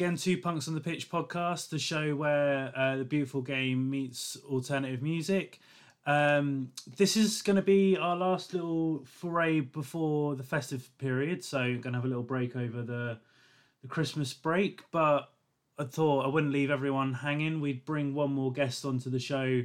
again to Punks on the Pitch podcast, the show where uh, the beautiful game meets alternative music. Um, this is going to be our last little foray before the festive period, so going to have a little break over the the Christmas break. But I thought I wouldn't leave everyone hanging. We'd bring one more guest onto the show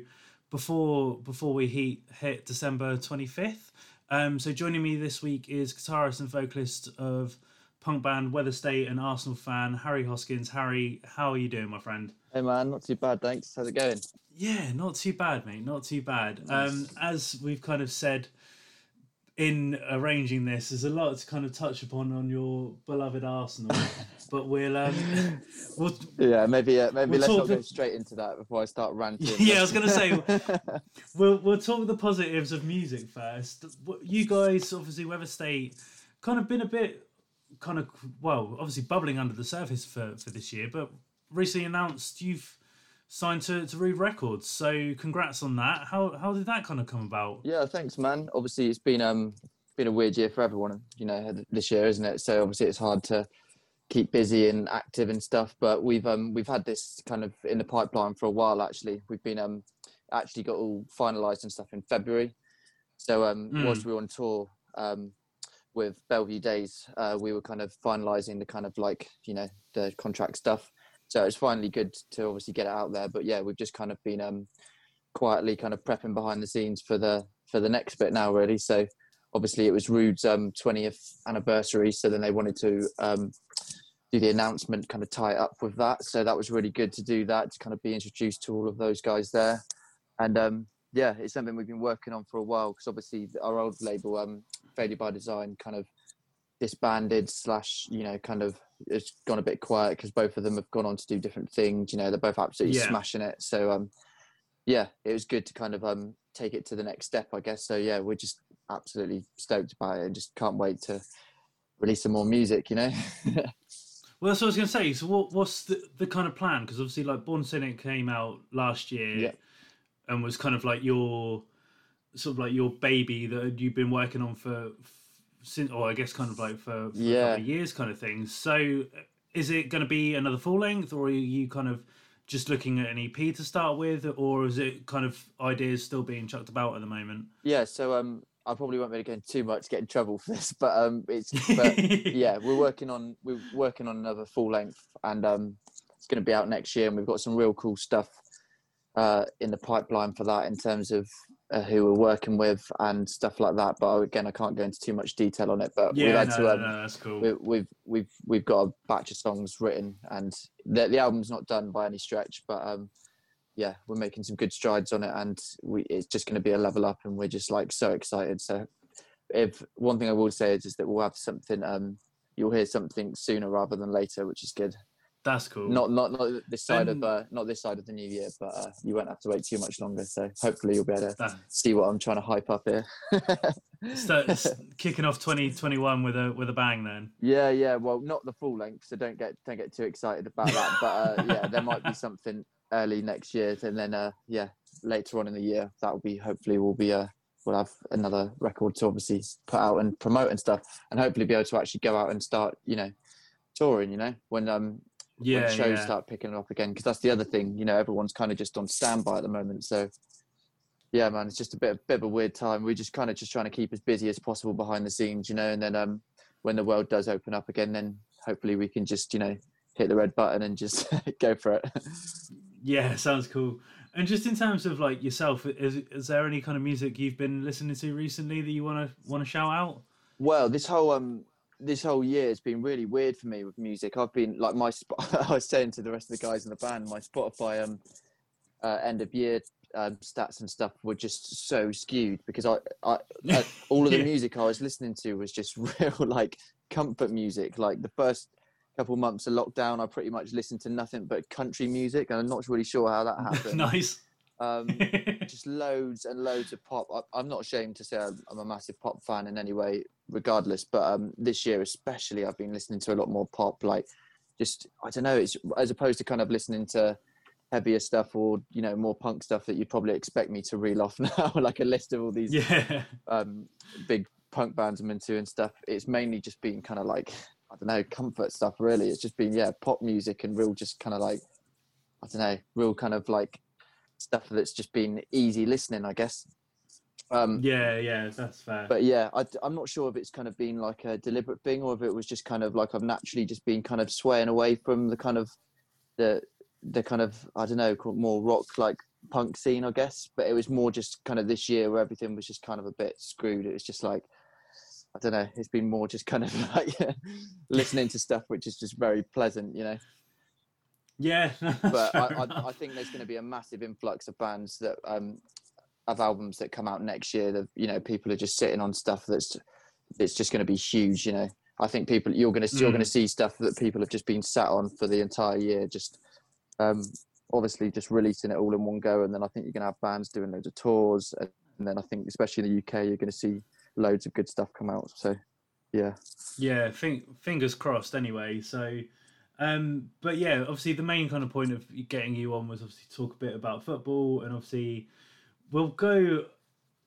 before before we hit, hit December twenty fifth. Um, so joining me this week is guitarist and vocalist of punk band Weather State and Arsenal fan Harry Hoskins. Harry, how are you doing, my friend? Hey man, not too bad, thanks. How's it going? Yeah, not too bad, mate. Not too bad. Um, as we've kind of said in arranging this, there's a lot to kind of touch upon on your beloved Arsenal, but we'll um, we'll Yeah, maybe uh, maybe We'll let's not go straight into that before I start ranting. yeah, I was gonna say we'll we'll talk the positives of music first. You guys, obviously, Weather State, kind of been a bit, kind of well, obviously bubbling under the surface for for this year, but recently announced you've signed to to Rude Records. So congrats on that. How how did that kind of come about? yeah, thanks, man. Obviously, it's been um been a weird year for everyone, you know, this year, isn't it? So obviously, it's hard to keep busy and active and stuff. But we've um we've had this kind of in the pipeline for a while. Actually, we've been um actually got all finalised and stuff in February. So um Mm. whilst we were on tour um with Bellevue Days, uh, we were kind of finalising the kind of like you know the contract stuff. So it's finally good to obviously get it out there. But yeah, we've just kind of been um quietly kind of prepping behind the scenes for the for the next bit now really. So obviously it was Rude's um 20th anniversary, so then they wanted to um do the announcement, kind of tie it up with that. So that was really good to do that to kind of be introduced to all of those guys there. And um yeah, it's something we've been working on for a while because obviously our old label, um, Failure by Design, kind of disbanded slash you know kind of it's gone a bit quiet because both of them have gone on to do different things. You know, they're both absolutely Yeah. smashing it. So um, yeah, it was good to kind of um take it to the next step, I guess. So yeah, we're just absolutely stoked about it and just can't wait to release some more music. You know. Well, that's what I was going to say. So, what, what's the, the kind of plan? Because obviously, like Born Cynic came out last year Yeah. and was kind of like your sort of like your baby that you've been working on for since, or I guess kind of like for, for a Yeah. couple of years, kind of thing. So, is it going to be another full length, or are you kind of just looking at an EP to start with, or is it kind of ideas still being chucked about at the moment? yeah. So um, I probably won't be going too much, get in trouble for this, but um, it's but yeah, we're working on we're working on another full length, and um, it's going to be out next year, and we've got some real cool stuff uh, in the pipeline for that in terms of uh, who we're working with and stuff like that. But again, I can't go into too much detail on it. But we've yeah, had no, to no, um, no, that's cool. we, we've we've we've got a batch of songs written, and the the album's not done by any stretch, but um, yeah, we're making some good strides on it, and we it's just going to be a level up, and we're just like so excited. So, if one thing I will say is, is that we'll have something, um, you'll hear something sooner rather than later, which is good. That's cool. Not not not this side of uh, not this side of the new year, but uh, you won't have to wait too much longer. So hopefully you'll be able to That- see what I'm trying to hype up here. start, kicking off 2021 with a with a bang then. Yeah, yeah. Well, not the full length, so don't get don't get too excited about that. But uh, yeah, there might be something early next year, and then uh, yeah, later on in the year, that will be hopefully we'll be uh, we'll have another record to obviously put out and promote and stuff, and hopefully be able to actually go out and start, you know, touring. You know, when um Yeah, when shows yeah. start picking up again, because that's the other thing. You know, everyone's kind of just on standby at the moment, so. Yeah, man, it's just a bit, bit of a weird time. We're just kind of just trying to keep as busy as possible behind the scenes, you know, and then um, when the world does open up again, then hopefully we can just, you know, hit the red button and just go for it. Yeah, sounds cool. And just in terms of like yourself, is is there any kind of music you've been listening to recently that you want to want to shout out? Well, this whole um this whole year has been really weird for me with music. I've been like my I was saying to the rest of the guys in the band, my Spotify um uh, end of year um, stats and stuff were just so skewed because I, I, uh, all of the Yeah. music I was listening to was just real like comfort music. Like the first couple months of lockdown, I pretty much listened to nothing but country music, and I'm not really sure how that happened. nice. um, just loads and loads of pop. I, I'm not ashamed to say I'm, I'm a massive pop fan in any way, regardless. But um, this year, especially, I've been listening to a lot more pop, like just I don't know. It's as opposed to kind of listening to heavier stuff or you know more punk stuff that you'd probably expect me to reel off now, like a list of all these Yeah. um, big punk bands I'm into and stuff. It's mainly just been kind of like I don't know comfort stuff. Really, it's just been yeah pop music and real just kind of like I don't know real kind of like stuff that's just been easy listening, I guess. Um, Yeah, yeah, that's fair. but yeah, I, am not sure if it's kind of been like a deliberate thing or if it was just kind of like I've naturally just been kind of swaying away from the kind of the the kind of I don't know more rock like punk scene, I guess. But it was more just kind of this year where everything was just kind of a bit screwed. It was just like I don't know. It's been more just kind of like listening to stuff which is just very pleasant, you know. yeah, But I, I, I think there's going to be a massive influx of bands that um of albums that come out next year. That you know people are just sitting on stuff that's it's just going to be huge. You know, I think people you're going to you're Mm. going to see stuff that people have just been sat on for the entire year. Just um obviously just releasing it all in one go, and then I think you're going to have bands doing loads of tours, and then I think especially in the UK you're going to see loads of good stuff come out. So yeah, Yeah, think, fingers crossed. Anyway, so, um, but yeah, obviously the main kind of point of getting you on was obviously talk a bit about football, and obviously we'll go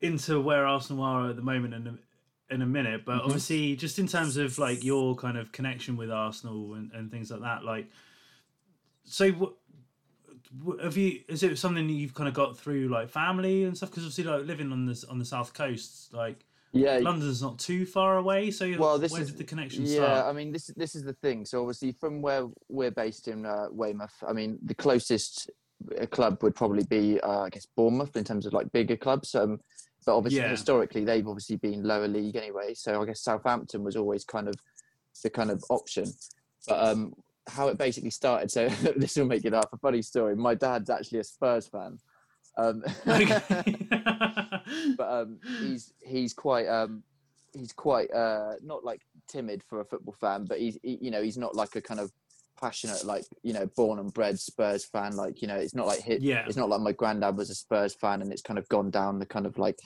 into where Arsenal are at the moment in a, in a minute. But Mhm. obviously, just in terms of like your kind of connection with Arsenal and, and things like that, like, so what. Have you? Is it something that you've kind of got through like family and stuff? Because obviously, like living on this on the south coast, like yeah. London's not too far away. So Well, this where is did the connection yeah. start? I mean, this this is the thing. So obviously, from where we're based in uh, Weymouth, I mean, the closest uh, club would probably be, uh, I guess, Bournemouth in terms of like bigger clubs. Um, but obviously, Yeah. historically, they've obviously been lower league anyway. So I guess Southampton was always kind of the kind of option. But um, how it basically started. So this will make it up. A funny story. My dad's actually a Spurs fan. Um, but um, he's he's quite um, he's quite uh, not like timid for a football fan, but he's he, you know he's not like a kind of passionate like you know born and bred Spurs fan. Like you know it's not like hit, Yeah. it's not like my granddad was a Spurs fan and it's kind of gone down the kind of like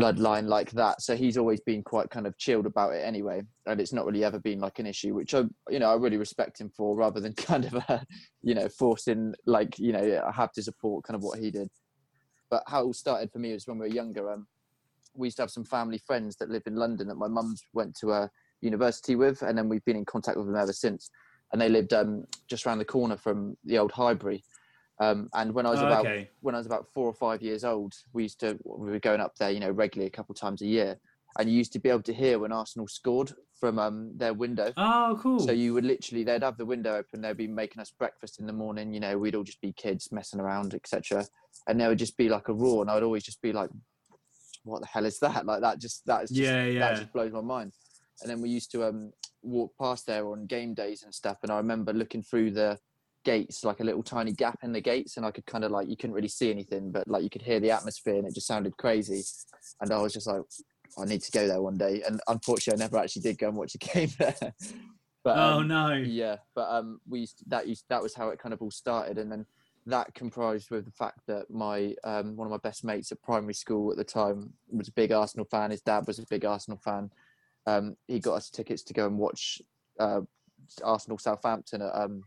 bloodline like that. So he's always been quite kind of chilled about it anyway, and it's not really ever been like an issue, which I you know I really respect him for, rather than kind of uh, you know forcing like you know I have to support kind of what he did. But how it all started for me was when we were younger. Um, we used to have some family friends that lived in London that my mum's went to a university with, and then we've been in contact with them ever since. And they lived um, just around the corner from the old Highbury. Um, and when I was Oh, about okay. when I was about four or five years old, we used to we were going up there, you know, regularly a couple of times a year, and you used to be able to hear when Arsenal scored from um, their window. Oh, cool. So you would literally, they'd have the window open, they'd be making us breakfast in the morning. You know, we'd all just be kids messing around, etc. And there would just be like a roar, and I'd always just be like, "What the hell is that?" Like that, just that is just, Yeah, yeah. that just blows my mind. And then we used to um, walk past there on game days and stuff, and I remember looking through the gates, like a little tiny gap in the gates, and I could kind of like you couldn't really see anything, but like you could hear the atmosphere, and it just sounded crazy. And I was just like, I need to go there one day. And unfortunately, I never actually did go and watch a game there. But oh um, no. yeah, but um, we used that used that was how it kind of all started, and then that comprised with the fact that my um, one of my best mates at primary school at the time was a big Arsenal fan. His dad was a big Arsenal fan. Um, he got us tickets to go and watch uh, Arsenal Southampton at, um,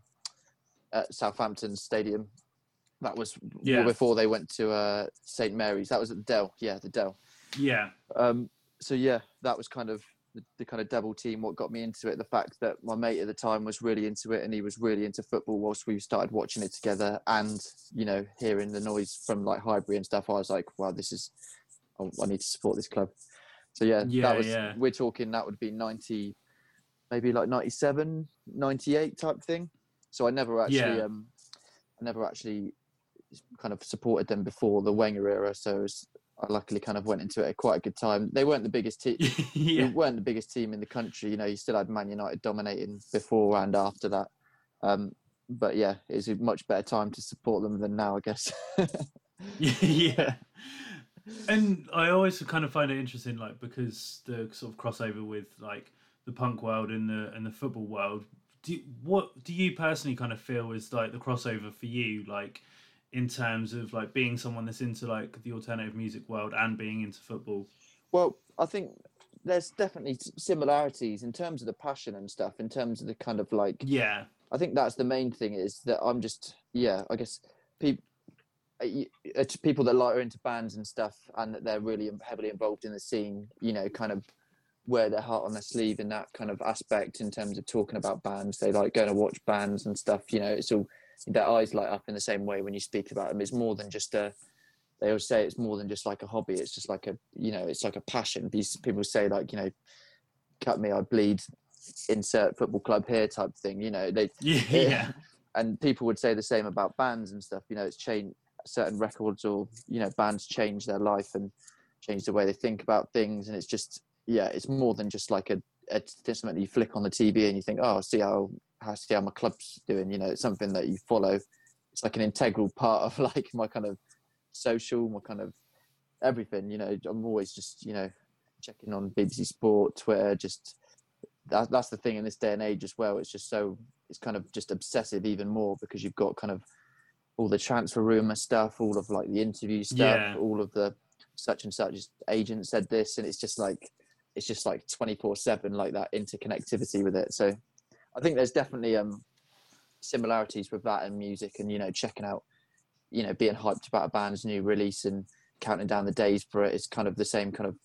at Southampton Stadium. That was Yeah. before they went to uh, St Mary's. That was at the Dell. Yeah, the Dell Yeah. um, so yeah, that was kind of the, the kind of double team what got me into it. The fact that my mate at the time was really into it and he was really into football whilst we started watching it together and, you know, hearing the noise from like Highbury and stuff, I was like, wow, this is, I, I need to support this club. So yeah, Yeah, that was, yeah. we're talking that would be 90, maybe like 97, 98 type thing. So I never actually, Yeah. um, I never actually kind of supported them before the Wenger era. So it was, I luckily kind of went into it at quite a good time. They weren't the biggest team. yeah. We weren't the biggest team in the country. You know, you still had Man United dominating before and after that. Um, but yeah, it's a much better time to support them than now, I guess. yeah. And I always kind of find it interesting, like because the sort of crossover with like the punk world and the and the football world. Do what do you personally kind of feel is like the crossover for you, like in terms of like being someone that's into like the alternative music world and being into football? well, I think there's definitely similarities in terms of the passion and stuff. In terms of the kind of like, Yeah, I think that's the main thing is that I'm just yeah I guess people Uh, uh, people that like are into bands and stuff and that they're really heavily involved in the scene you know kind of wear their heart on their sleeve in that kind of aspect in terms of talking about bands. They like going to watch bands and stuff you know it's all their eyes light up in the same way when you speak about them. It's more than just a they always say it's more than just like a hobby. It's just like a you know it's like a passion. These people say like you know cut me i bleed insert football club here type thing you know they yeah. and people would say the same about bands and stuff you know it's changed certain records or you know bands change their life and change the way they think about things. And it's just yeah it's more than just like a, a something you flick on the tv and you think oh see how how see how my club's doing. You know it's something that you follow. It's like an integral part of like my kind of social my kind of everything you know. I'm always just you know checking on bbc sport twitter just that, that's the thing in this day and age as well. It's just so it's kind of just obsessive even more because you've got kind of all the transfer rumor stuff all of like the interview stuff Yeah. all of the such and such agent said this and it's just like it's just like 24 7 like that interconnectivity with it. So i think there's definitely um similarities with that and music and you know checking out you know being hyped about a band's new release and counting down the days for it. It's kind of the same kind of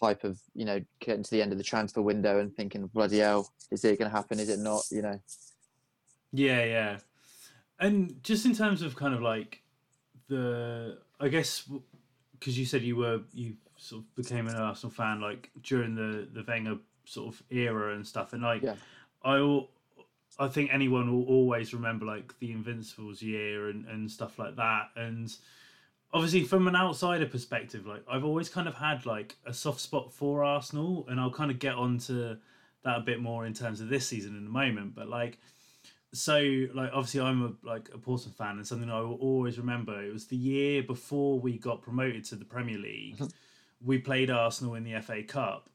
hype of you know getting to the end of the transfer window and thinking bloody hell is it going to happen? Is it not? You know? Yeah, yeah. And just in terms of kind of like the, I guess, because you said you were you sort of became an Arsenal fan like during the the Wenger sort of era and stuff, and like Yeah. I I think anyone will always remember like the Invincibles year and and stuff like that, and obviously from an outsider perspective, like I've always kind of had like a soft spot for Arsenal, and I'll kind of get onto that a bit more in terms of this season in a moment, but like so like obviously I'm a like a Portsmouth fan and something I will always remember it was the year before we got promoted to the Premier League we played Arsenal in the FA Cup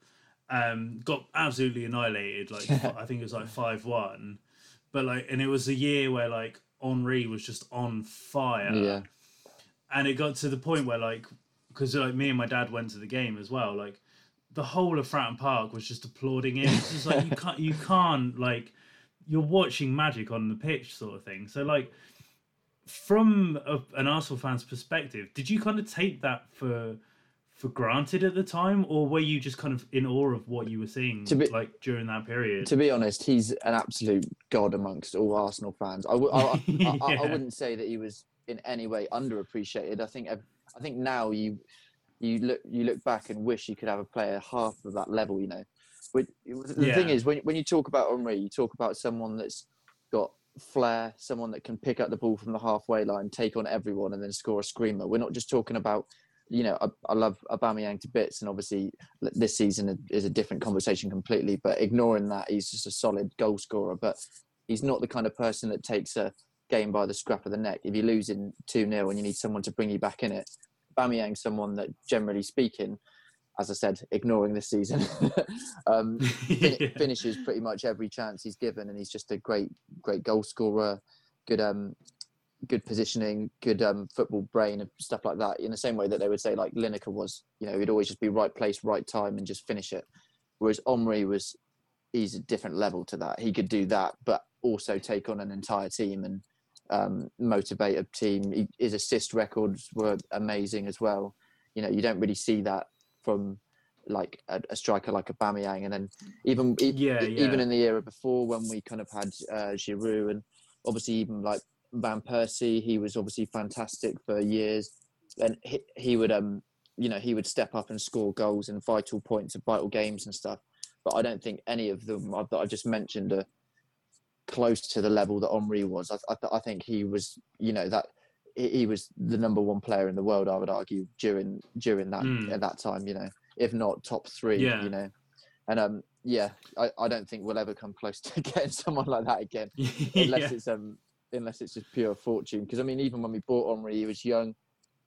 um got absolutely annihilated like I think it was like 5-1 but like and it was a year where like Henri was just on fire. Yeah. And it got to the point where like because like me and my dad went to the game as well like the whole of Fratton Park was just applauding him. It's just like you can't you can't like you're watching magic on the pitch sort of thing. So like from a, an Arsenal fan's perspective did you kind of take that for for granted at the time? Or were you just kind of in awe of what you were seeing To be- like during that period? To be honest he's an absolute god amongst all arsenal fans. I, w- I, I- I- I Yeah. wouldn't say that he was in any way underappreciated. I think i think now you you look you look back and wish you could have a player half of that level you know but the thing is when, when you talk about Henri, you talk about someone that's got flair someone that can pick up the ball from the halfway line take on everyone and then score a screamer we're not just talking about you know, I, I love Aubameyang to bits, and obviously this season is a different conversation completely. But ignoring that, he's just a solid goal scorer. But he's not the kind of person that takes a game by the scruff of the neck. If you're losing two 0 and you need someone to bring you back in it, Aubameyang's someone that, generally speaking, as I said, ignoring this season, um, Yeah. finishes pretty much every chance he's given, and he's just a great, great goal scorer. Good, um, good positioning, good um, football brain, and stuff like that. In the same way that they would say like Lineker was, you know, he'd always just be right place, right time, and just finish it. Whereas Henri was, he's a different level to that. He could do that, but also take on an entire team and um, motivate a team. He, his assist records were amazing as well. You know, you don't really see that from like a, a striker like a Aubameyang, and then even e- Yeah, yeah. even in the era before when we kind of had uh, Giroud and obviously even like Van Persie, he was obviously fantastic for years, and he, he would um you know he would step up and score goals in vital points of vital games and stuff. But I don't think any of them that I just mentioned are close to the level that Henri was. I, I, I think he was you know that he was the number one player in the world. I would argue during during that Mm. at that time, you know, if not top three, Yeah. you know. And um, yeah, I, I don't think we'll ever come close to getting someone like that again unless yeah. it's um unless it's just pure fortune. Because I mean, even when we bought Henri, he was young,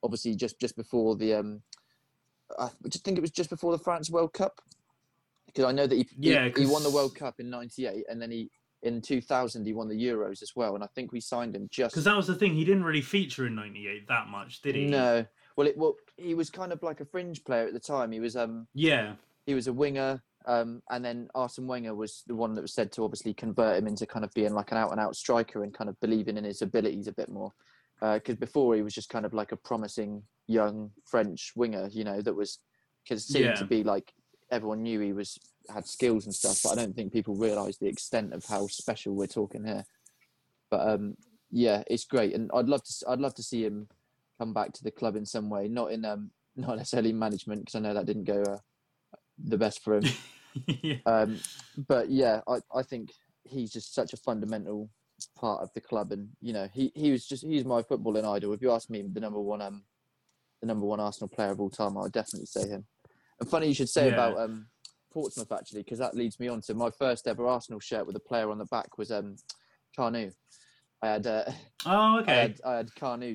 obviously just just before the um, I just think it was just before the France World Cup. Because I know that he Yeah, he, he won the World Cup in '98, and then he in 2000 he won the Euros as well. And I think we signed him just Because that was the thing, he didn't really feature in '98 that much, did he? no. Well, it well he was kind of like a fringe player at the time. He was um Yeah, he was a winger Um, and then Arsene Wenger was the one that was said to obviously convert him into kind of being like an out and out striker and kind of believing in his abilities a bit more. Uh, because uh, before he was just kind of like a promising young French winger, you know, that was because it seemed yeah. to be like everyone knew he was had skills and stuff, but I don't think people realise the extent of how special we're talking here. But um, yeah, it's great, and I'd love to I'd love to see him come back to the club in some way, not in um, not necessarily management because I know that didn't go uh, the best for him. yeah. um, but yeah, I, I think he's just such a fundamental part of the club, and you know, he, he was just he's my footballing idol. If you ask me, the number one um, the number one Arsenal player of all time, I would definitely say him. And funny you should say yeah. about um, Portsmouth actually, because that leads me on to my first ever Arsenal shirt with a player on the back was um, Kanu. I had uh, oh okay. I had, I had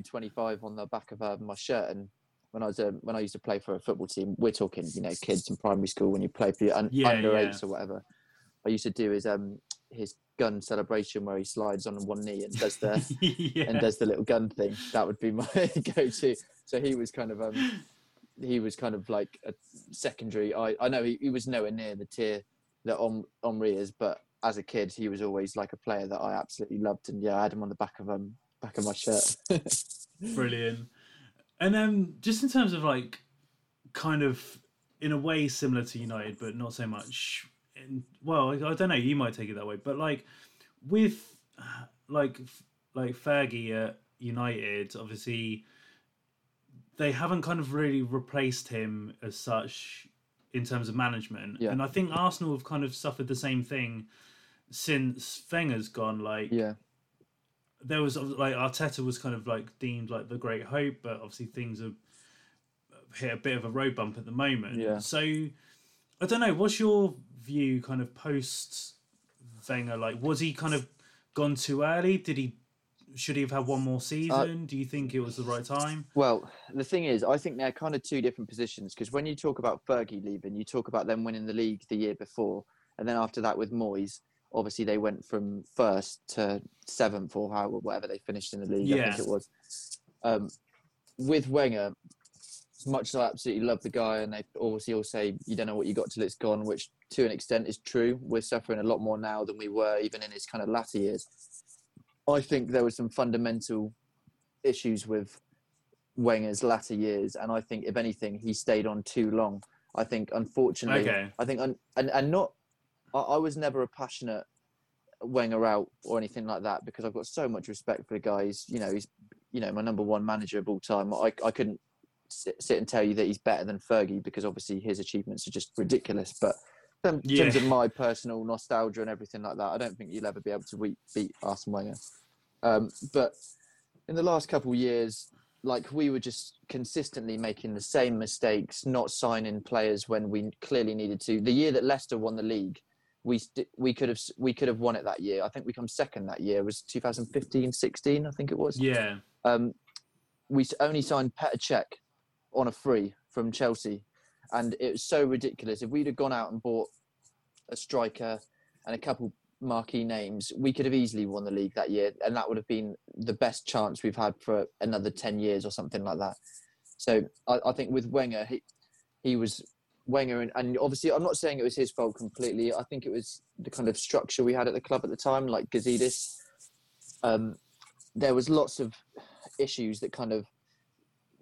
twenty five on the back of uh, my shirt, and when I was um, when I used to play for a football team, we're talking you know kids in primary school when you play for your un- yeah, under yeah. eights or whatever. I used to do his um his gun celebration where he slides on one knee and does the yeah. and does the little gun thing. That would be my go to. So he was kind of um he was kind of like a secondary. I I know he, he was nowhere near the tier that Om, Henry is, but as a kid he was always like a player that I absolutely loved, and yeah, I had him on the back of um back of my shirt. Brilliant. And um, just in terms of like, kind of in a way similar to United, but not so much. In, well, I, I don't know. You might take it that way, but like with like like Fergie at United, obviously they haven't kind of really replaced him as such in terms of management. Yeah. And I think Arsenal have kind of suffered the same thing since Wenger's gone. Like, yeah, there was like Arteta was kind of like deemed like the great hope, but obviously things have hit a bit of a road bump at the moment. Yeah. So I don't know. What's your view, kind of post Wenger? Like, was he kind of gone too early? Did he? Should he have had one more season? Uh, Do you think it was the right time? Well, the thing is, I think they're kind of two different positions because when you talk about Fergie leaving, you talk about them winning the league the year before, and then after that with Moyes, obviously they went from first to seventh or how whatever they finished in the league. Yeah. I think it was. Um, with Wenger, as much as I absolutely love the guy, and they obviously all say you don't know what you got till it's gone, which to an extent is true. We're suffering a lot more now than we were even in his kind of latter years. I think there were some fundamental issues with Wenger's latter years, and I think if anything, he stayed on too long. I think, unfortunately, okay. I think, and and not I, I was never a passionate Wenger out or anything like that because I've got so much respect for the guy. He's, you know, he's, you know, my number one manager of all time. I, I couldn't sit, sit and tell you that he's better than Fergie because obviously his achievements are just ridiculous. But in yeah. terms of my personal nostalgia and everything like that, I don't think you'll ever be able to beat, beat Arsene Wenger. Um, but in the last couple of years, like we were just consistently making the same mistakes, not signing players when we clearly needed to. The year that Leicester won the league, we st- we could have we could have won it that year. I think we come second that year. It was 2015, 16, I think it was. Yeah. Um, we only signed Petr Cech on a free from Chelsea, and it was so ridiculous. If we'd have gone out and bought a striker and a couple marquee names, we could have easily won the league that year, and that would have been the best chance we've had for another ten years or something like that. So I, I think with Wenger, he he was Wenger, and, and, obviously, I'm not saying it was his fault completely. I think it was the kind of structure we had at the club at the time, like Gazidis. Um, there was lots of issues that kind of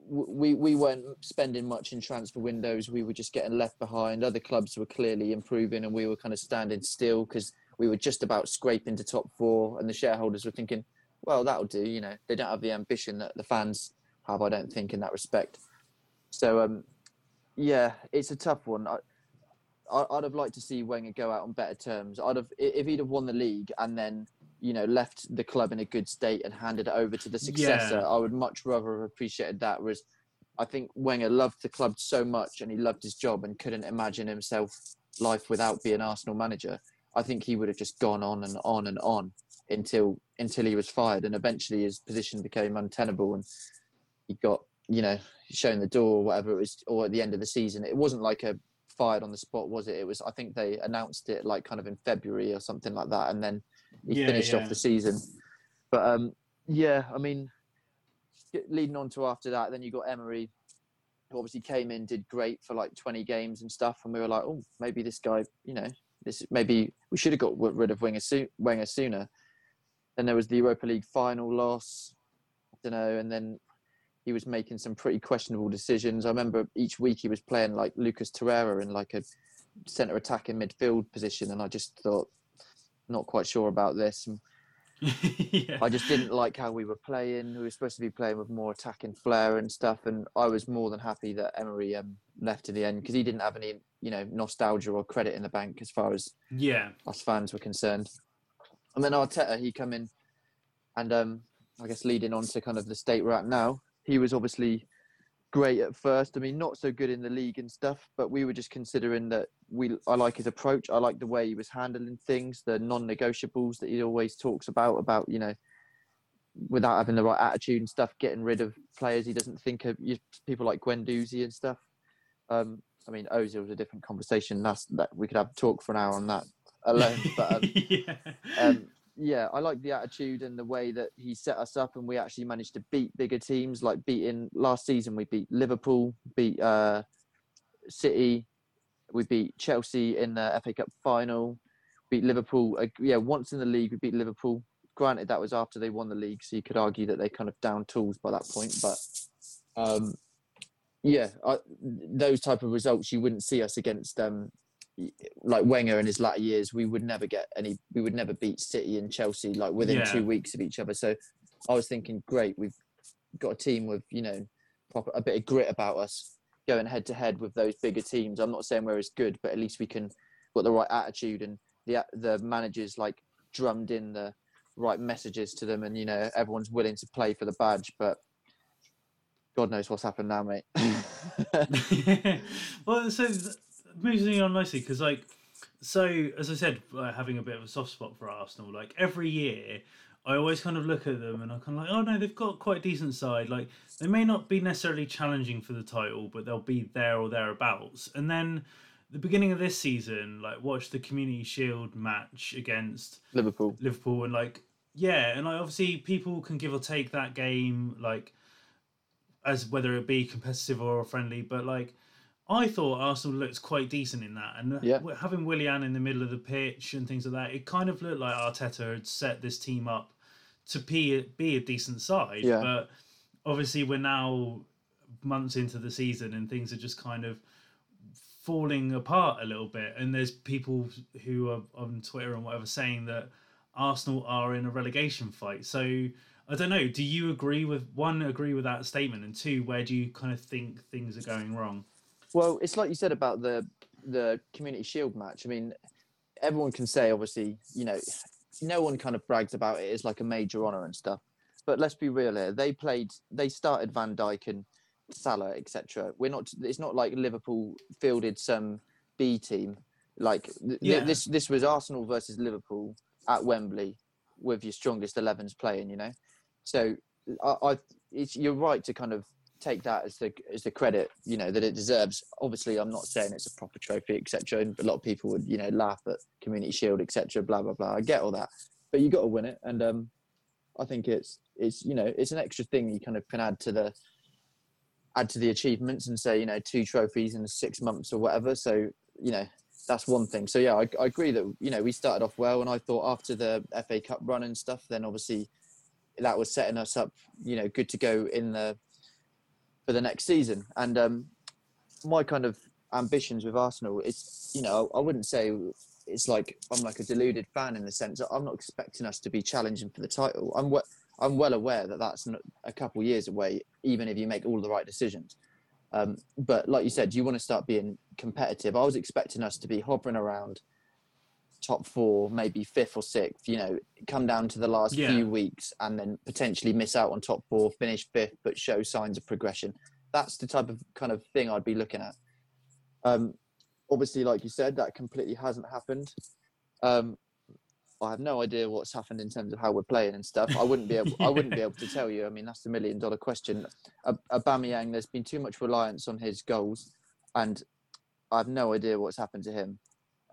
we we weren't spending much in transfer windows. We were just getting left behind. Other clubs were clearly improving, and we were kind of standing still because we were just about scraping to top four. And the shareholders were thinking, "Well, that'll do." You know, they don't have the ambition that the fans have. I don't think in that respect. So um, yeah, it's a tough one. I, I'd have liked to see Wenger go out on better terms. I'd have if he'd have won the league and then you know left the club in a good state and handed it over to the successor. Yeah. I would much rather have appreciated that. Whereas I think Wenger loved the club so much and he loved his job and couldn't imagine himself life without being Arsenal manager. I think he would have just gone on and on and on until until he was fired and eventually his position became untenable and he got you know shown the door or whatever it was or at the end of the season it wasn't like a fired on the spot was it it was i think they announced it like kind of in february or something like that and then he yeah, finished yeah. off the season but um yeah i mean leading on to after that then you got emery who obviously came in, did great for like 20 games and stuff, and we were like, oh, maybe this guy, you know, this maybe we should have got rid of Wenger, Wenger sooner. Then there was the Europa League final loss, I don't know, and then he was making some pretty questionable decisions. I remember each week he was playing like Lucas Torreira in like a centre attacking midfield position, and I just thought, not quite sure about this. And yeah. I just didn't like how we were playing. We were supposed to be playing with more attacking flair and stuff, and I was more than happy that Emery um, left in the end because he didn't have any, you know, nostalgia or credit in the bank as far as yeah us fans were concerned. And then Arteta, he come in, and um, I guess leading on to kind of the state we're at now, he was obviously great at first. I mean, not so good in the league and stuff, but we were just considering that we. I like his approach. I like the way he was handling things, the non-negotiables that he always talks about. About you know, without having the right attitude and stuff, getting rid of players he doesn't think of. People like Guendouzi and stuff. Um, I mean, Ozil was a different conversation. That's that we could have talk for an hour on that alone. But um, yeah. um, yeah, I like the attitude and the way that he set us up, and we actually managed to beat bigger teams. Like beating last season, we beat Liverpool, beat uh, City, we beat Chelsea in the FA Cup final, beat Liverpool. Uh, yeah, once in the league, we beat Liverpool. Granted, that was after they won the league, so you could argue that they kind of down tools by that point. But um, yeah, I, those type of results you wouldn't see us against um, like Wenger in his latter years, we would never get any. We would never beat City and Chelsea like within yeah. two weeks of each other. So I was thinking, great, we've got a team with you know proper a bit of grit about us going head to head with those bigger teams. I'm not saying we're as good, but at least we can got the right attitude and the the managers like drummed in the right messages to them, and you know everyone's willing to play for the badge, but. God knows what's happened now, mate. well, so moving on nicely because like so as I said, uh, having a bit of a soft spot for Arsenal. Like every year, I always kind of look at them and I'm kind of like, oh no, they've got quite a decent side. Like they may not be necessarily challenging for the title, but they'll be there or thereabouts. And then the beginning of this season, like watch the Community Shield match against Liverpool. Liverpool, and like yeah, and like obviously people can give or take that game, like as whether it be competitive or friendly, but like I thought Arsenal looked quite decent in that, and yeah. having Willian in the middle of the pitch and things like that, it kind of looked like Arteta had set this team up to be a, be a decent side. Yeah. But obviously, we're now months into the season, and things are just kind of falling apart a little bit. And there's people who are on Twitter and whatever saying that Arsenal are in a relegation fight. So I don't know. Do you agree with one? Agree with that statement, and two, where do you kind of think things are going wrong? Well, it's like you said about the the Community Shield match. I mean, everyone can say obviously, you know, no one kind of brags about it as like a major honor and stuff. But let's be real here. They played. They started Van Dijk and Salah, etc. We're not. It's not like Liverpool fielded some B team. Like yeah. this. This was Arsenal versus Liverpool at Wembley with your strongest 11s playing. You know, so I. I it's, you're right to kind of take that as the as the credit you know that it deserves. Obviously, I'm not saying it's a proper trophy, etc. And a lot of people would you know laugh at Community Shield, etc. Blah blah blah. I get all that, but you got to win it, and um, I think it's it's you know it's an extra thing you kind of can add to the add to the achievements and say you know two trophies in six months or whatever. So you know that's one thing. So yeah, I, I agree that you know we started off well, and I thought after the FA Cup run and stuff, then obviously that was setting us up, you know, good to go in the for the next season. And um, my kind of ambitions with Arsenal is, you know, I wouldn't say it's like I'm like a deluded fan in the sense that I'm not expecting us to be challenging for the title. I'm we- I'm well aware that that's a couple years away, even if you make all the right decisions. Um, but like you said, you want to start being competitive. I was expecting us to be hovering around top four, maybe fifth or sixth, you know, come down to the last yeah. few weeks and then potentially miss out on top four, finish fifth, but show signs of progression. That's the type of kind of thing I'd be looking at. Um, obviously, like you said, that completely hasn't happened. Um, I have no idea what's happened in terms of how we're playing and stuff. I wouldn't be able. yeah. I wouldn't be able to tell you. I mean, that's the million dollar question. Aubameyang, there's been too much reliance on his goals, and I have no idea what's happened to him.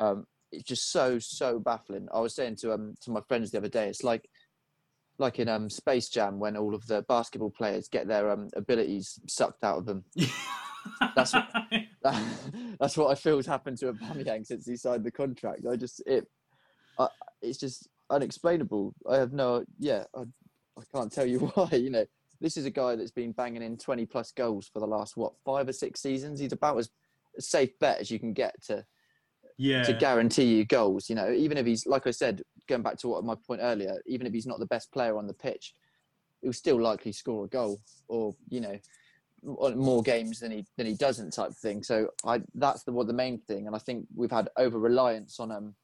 Um, it's just so so baffling. I was saying to um to my friends the other day, it's like like in um Space Jam when all of the basketball players get their um abilities sucked out of them. That's what- That, that's what I feel has happened to Aubameyang since he signed the contract. I just it, I, it's just unexplainable. I have no, yeah, I, I can't tell you why. You know, this is a guy that's been banging in twenty plus goals for the last what five or six seasons. He's about as safe bet as you can get to yeah. to guarantee you goals. You know, even if he's like I said, going back to what my point earlier, even if he's not the best player on the pitch, he'll still likely score a goal or you know more games than he than he doesn't type thing. So I that's the what the main thing, and I think we've had over reliance on um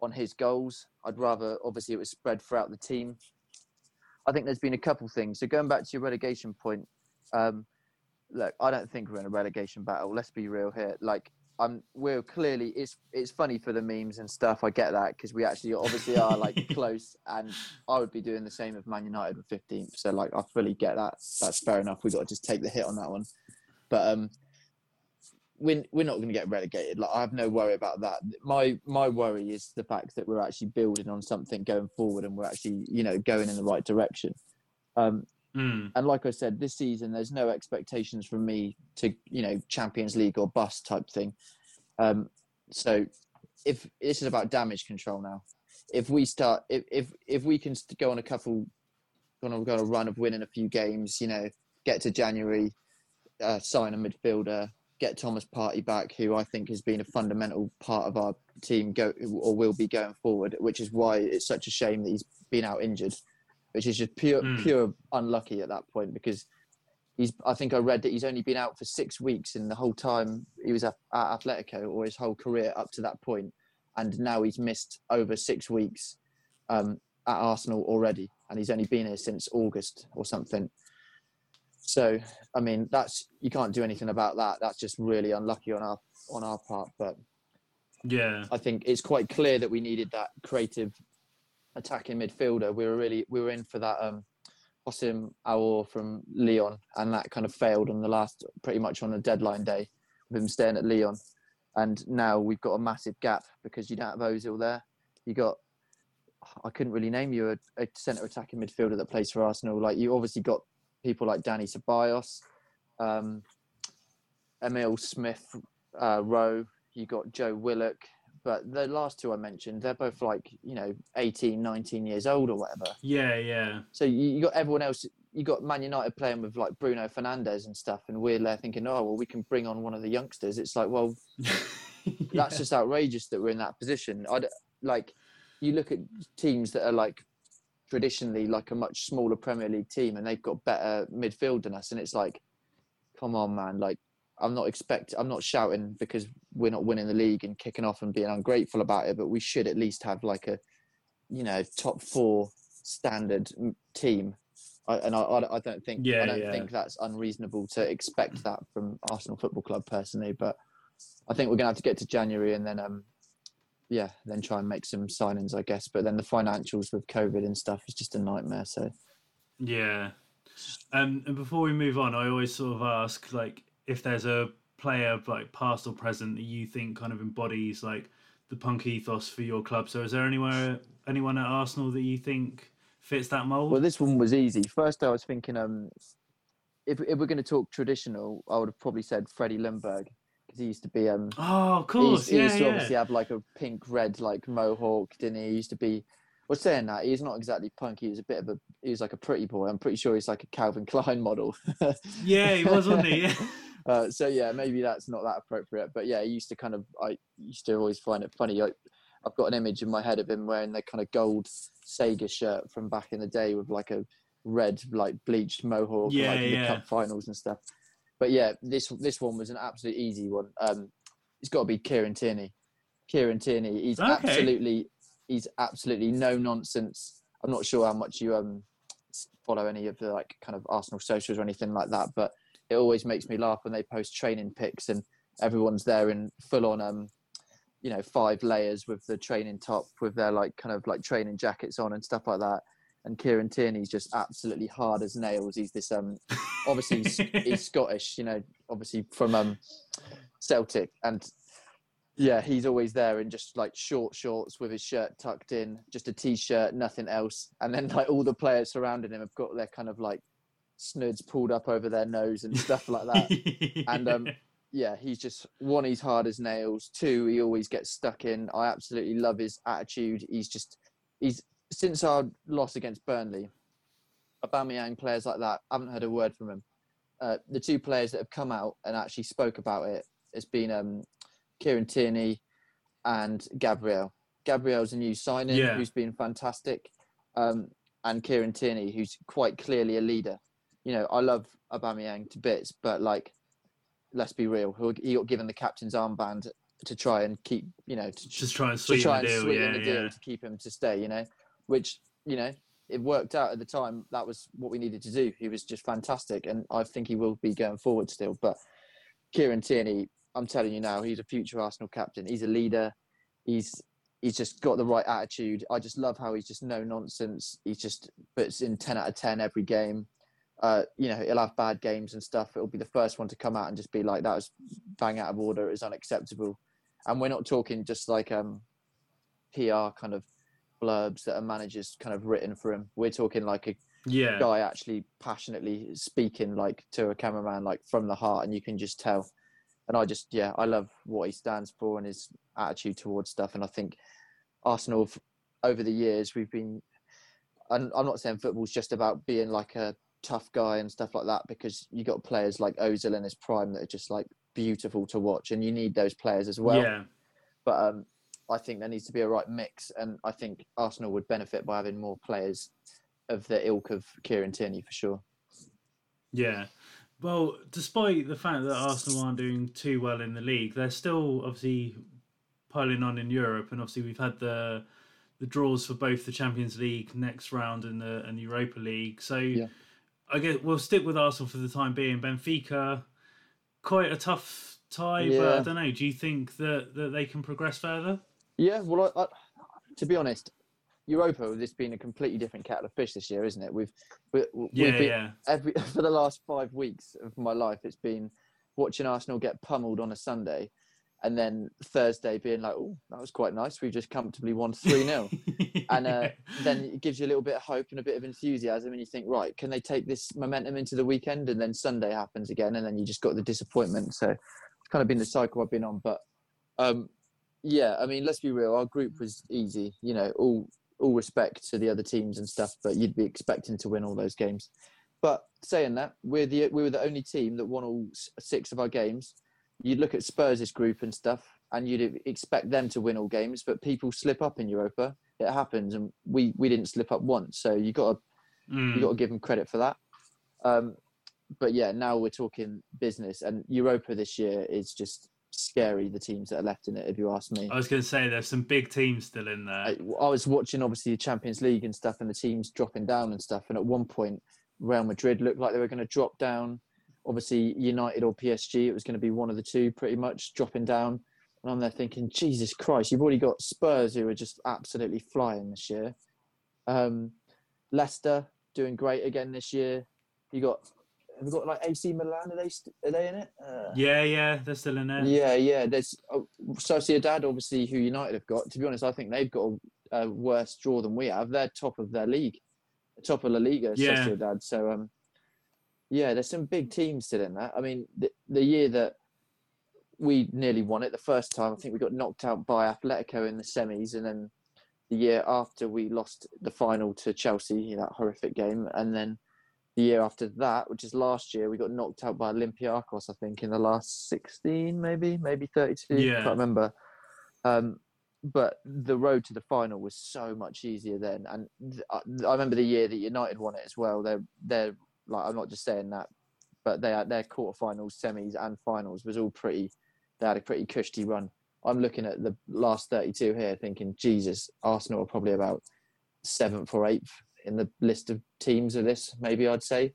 on his goals. I'd rather obviously it was spread throughout the team. I think there's been a couple things. So going back to your relegation point, um, look, I don't think we're in a relegation battle. Let's be real here. Like I'm, we're clearly it's it's funny for the memes and stuff. I get that because we actually obviously are like close, and I would be doing the same if Man United were 15th. So like I fully get that. That's fair enough. We got to just take the hit on that one. But um, we're we're not going to get relegated. Like I have no worry about that. My my worry is the fact that we're actually building on something going forward, and we're actually you know going in the right direction. Um, Mm. and like I said, this season there's no expectations from me to you know Champions League or bust type thing. Um, so if this is about damage control now, if we start if if if we can go on a couple, go on go on a run of winning a few games, you know, get to January, uh, sign a midfielder, get Thomas Partey back, who I think has been a fundamental part of our team go or will be going forward, which is why it's such a shame that he's been out injured which is just pure Mm. pure unlucky at that point because he's I think I read that he's only been out for six weeks in the whole time he was at, at Atletico or his whole career up to that point, and now he's missed over six weeks um, at Arsenal already, and he's only been here since August or something. So I mean that's you can't do anything about that. That's just really unlucky on our on our part, but Yeah. I think it's quite clear that we needed that creative attacking midfielder. We were really we were in for that um Houssem Aouar from Lyon, and that kind of failed on the last pretty much on a deadline day with him staying at Lyon, And now we've got a massive gap because you don't have Ozil there. You got I couldn't really name you a, a centre attacking midfielder that plays for Arsenal. Like you obviously got people like Dani Ceballos, um, Emile Smith uh, Rowe, you got Joe Willock, but the last two I mentioned, they're both like, you know, 18, 19 years old or whatever. Yeah, yeah. So you, you got everyone else, you got Man United playing with like Bruno Fernandes and stuff, and we're there thinking, oh, well, we can bring on one of the youngsters. It's like, well, that's just outrageous that we're in that position. I like, you look at teams that are like traditionally like a much smaller Premier League team, and they've got better midfield than us, and it's like, come on, man, like. I'm not expect. I'm not shouting because we're not winning the league and kicking off and being ungrateful about it. But we should at least have like a, you know, top four standard team. I, and I, I, I don't think. Yeah, I don't yeah. think that's unreasonable to expect that from Arsenal Football Club personally. But I think we're gonna have to get to January and then, um, yeah, then try and make some signings, I guess. But then the financials with COVID and stuff is just a nightmare. So Yeah. Um, and before we move on, I always sort of ask like if there's a player like past or present that you think kind of embodies like the punk ethos for your club. So is there anywhere anyone at Arsenal that you think fits that mold? Well, this one was easy. First, I was thinking, um, if if we're going to talk traditional, I would have probably said Freddie Ljungberg because he used to be um. oh, of he course, used, he used to yeah. obviously have like a pink red like mohawk, didn't he? He used to be. Well, saying that he's not exactly punk. He was a bit of a. He was like a pretty boy. I'm pretty sure he's like a Calvin Klein model. Yeah, he was, wasn't he? Uh, so yeah, maybe that's not that appropriate. But yeah, I used to kind of. I used to always find it funny. I, I've got an image in my head of him wearing the kind of gold Sega shirt from back in the day with like a red, like bleached mohawk, Yeah, like in yeah. the cup finals and stuff. But yeah, this this one was an absolute easy one. Um, it's got to be Kieran Tierney. Kieran Tierney, he's Okay. absolutely, he's absolutely no nonsense. I'm not sure how much you um follow any of the like kind of Arsenal socials or anything like that, but it always makes me laugh when they post training pics and everyone's there in full on um you know five layers with the training top with their like kind of like training jackets on and stuff like that. And Kieran Tierney's just absolutely hard as nails. He's this um obviously he's, he's Scottish you know obviously from um Celtic. And yeah, he's always there in just like short shorts with his shirt tucked in, just a t-shirt, nothing else. And then like all the players surrounding him have got their kind of like snuds pulled up over their nose and stuff like that. and um, yeah, he's just one, he's hard as nails. Two, he always gets stuck in. I absolutely love his attitude. He's just he's since our loss against Burnley, Aubameyang players like that. I haven't heard a word from him. Uh, the two players that have come out and actually spoke about it has been um, Kieran Tierney and Gabriel. Gabriel's a new signing Yeah. who's been fantastic, um, and Kieran Tierney, who's quite clearly a leader. You know, I love Aubameyang to bits, but like, let's be real, he he got given the captain's armband to try and keep, you know, to, Just try and sweeten try the and deal. sweeten yeah, the deal yeah. to keep him to stay. You know, which you know it worked out at the time. That was what we needed to do. He was just fantastic, and I think he will be going forward still. But Kieran Tierney, I'm telling you now, he's a future Arsenal captain. He's a leader. He's he's just got the right attitude. I just love how he's just no nonsense. He's just puts in ten out of ten every game. Uh, you know, he'll have bad games and stuff. It'll be the first one to come out and just be like, "That was bang out of order. It was unacceptable." And we're not talking just like um, PR kind of blurbs that a manager's kind of written for him. We're talking like a Yeah. guy actually passionately speaking like to a cameraman like from the heart and you can just tell and i just yeah i love what he stands for and his attitude towards stuff and i think arsenal over the years we've been and i'm not saying football's just about being like a tough guy and stuff like that because you got players like ozil in his prime that are just like beautiful to watch and you need those players as well yeah. but um, I think there needs to be a right mix, and I think Arsenal would benefit by having more players of the ilk of Kieran Tierney for sure. Yeah. Well, despite the fact that Arsenal aren't doing too well in the league, they're still obviously piling on in Europe, and obviously we've had the the draws for both the Champions League next round and the and Europa League. So Yeah. I guess we'll stick with Arsenal for the time being. Benfica, quite a tough tie, but I don't know. Do you think that that they can progress further? Yeah, well, I, I, to be honest, Europa this been a completely different kettle of fish this year, isn't it? We've we, we've Yeah, been, yeah, every for the last five weeks of my life, it's been watching Arsenal get pummeled on a Sunday, and then Thursday being like, "Oh, that was quite nice. We just comfortably won three 0 and uh, then it gives you a little bit of hope and a bit of enthusiasm, and you think, right, can they take this momentum into the weekend? And then Sunday happens again, and then you just got the disappointment. So it's kind of been the cycle I've been on. But um, yeah, I mean, let's be real. Our group was easy. You know, all all respect to the other teams and stuff, but you'd be expecting to win all those games. But saying that, we're the we were the only team that won all six of our games. You'd look at Spurs' group and stuff, and you'd expect them to win all games, but people slip up in Europa. It happens, and we we didn't slip up once. So you got to Mm. you got to give them credit for that. Um, but yeah, now we're talking business, and Europa this year is just scary. The teams that are left in it, if you ask me. I was going to say there's some big teams still in there. I, I was watching obviously the Champions League and stuff, and the teams dropping down and stuff. And at one point, Real Madrid looked like they were going to drop down. Obviously, United or PSG, it was going to be one of the two, pretty much dropping down. And I'm there thinking, Jesus Christ, you've already got Spurs who are just absolutely flying this year. Um, Leicester doing great again this year. You got, have you got like AC Milan? Are they st- are they in it? Uh, yeah, yeah, they're still in there. yeah, yeah. There's oh, Sociedad, obviously, who United have got. To be honest, I think they've got a, a worse draw than we have. They're top of their league, top of La Liga. Yeah. Sociedad. So, um, yeah, there's some big teams still in that. I mean, the, the year that we nearly won it, the first time, I think we got knocked out by Atletico in the semis, and then the year after we lost the final to Chelsea, that horrific game, and then the year after that, which is last year, we got knocked out by Olympiacos, I think, in the last 16, maybe, maybe 32. Yeah. Can't remember. Um, but the road to the final was so much easier then. And th- I I remember the year that United won it as well. They're, they're like, I'm not just saying that, but they their quarterfinals, semis, and finals was all pretty, they had a pretty cushy run. I'm looking at the last 32 here thinking, Jesus, Arsenal are probably about seventh or eighth in the list of teams of this, maybe I'd say.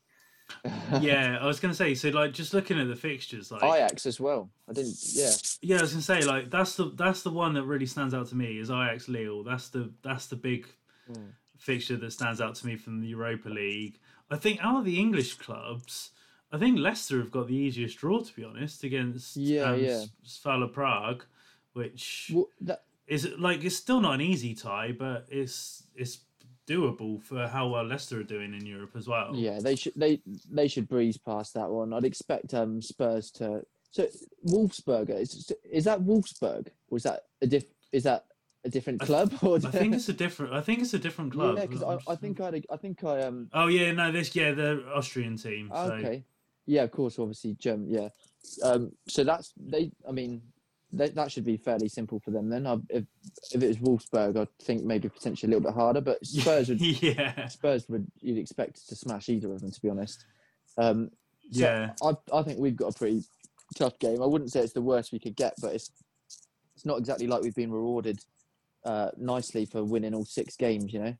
yeah, I was going to say. So, like, just looking at the fixtures, like, Ajax as well. I didn't, yeah. yeah, I was going to say, like, that's the that's the one that really stands out to me is Ajax Lille. That's the that's the big Mm. fixture that stands out to me from the Europa League. I think out of the English clubs, I think Leicester have got the easiest draw, to be honest, against Yeah, um, yeah. Slavia Prague, which Well, that, is like it's still not an easy tie, but it's it's doable for how well Leicester are doing in Europe as well. yeah, they should they they should breeze past that one. I'd expect um Spurs to. So Wolfsburg is is that Wolfsburg? or is that a diff? Is that a different club? Or I think it's a different. I think it's a different club. yeah, because I, I think I I think I um Oh yeah, no, this yeah the Austrian team. So. Okay. Yeah, of course, obviously, German. Yeah. Um, so that's they. I mean, they, that should be fairly simple for them then. I, if if it was Wolfsburg, I think maybe potentially a little bit harder. But Spurs would yeah, Spurs would you'd expect to smash either of them, to be honest. Um, so yeah, I I think we've got a pretty tough game. I wouldn't say it's the worst we could get, but it's it's not exactly like we've been rewarded uh, nicely for winning all six games. You know,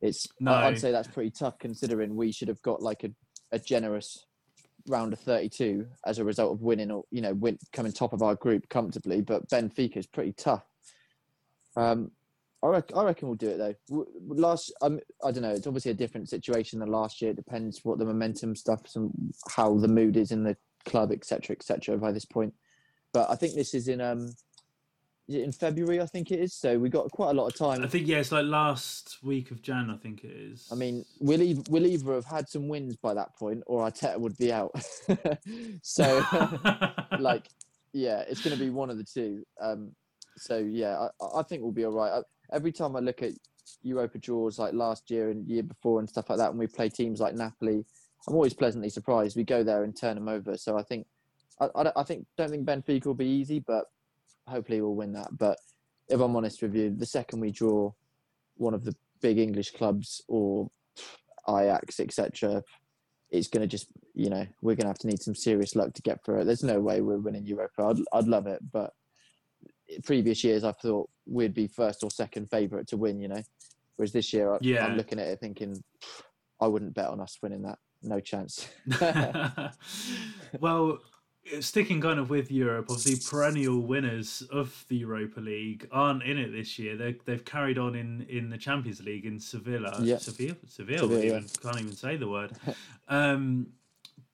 it's No. I'd say that's pretty tough considering we should have got like a, a generous round of 32 as a result of winning or you know win, coming top of our group comfortably. But Benfica is pretty tough. Um, I, rec- I reckon we'll do it though. Last, um, I don't know. It's obviously a different situation than last year. It depends what the momentum stuff and how the mood is in the club, etc., etc. By this point, but I think this is in um, is it in February? I think it is. So we got quite a lot of time. I think yeah, it's like last week of Jan. I think it is. I mean, we'll either, we'll either have had some wins by that point, or Arteta would be out. so, like, yeah, it's going to be one of the two. Um, so yeah, I, I think we'll be all right. I, every time I look at Europa draws like last year and year before and stuff like that, when we play teams like Napoli, I'm always pleasantly surprised. We go there and turn them over. So I think, I, I, I think, don't think Benfica will be easy, but hopefully we'll win that. But if I'm honest with you, the second we draw one of the big English clubs or Ajax, etc., it's going to just, you know, we're going to have to need some serious luck to get through it. There's no way we're winning Europa. I'd, I'd love it, but previous years I thought we'd be first or second favourite to win, you know. Whereas this year, I, Yeah. I'm looking at it thinking, I wouldn't bet on us winning that. No chance. well, sticking kind of with Europe, obviously perennial winners of the Europa League aren't in it this year. They they've carried on in in the Champions League in Sevilla. Yeah. Sevilla, Seville. Seville, even, Can't even say the word. um,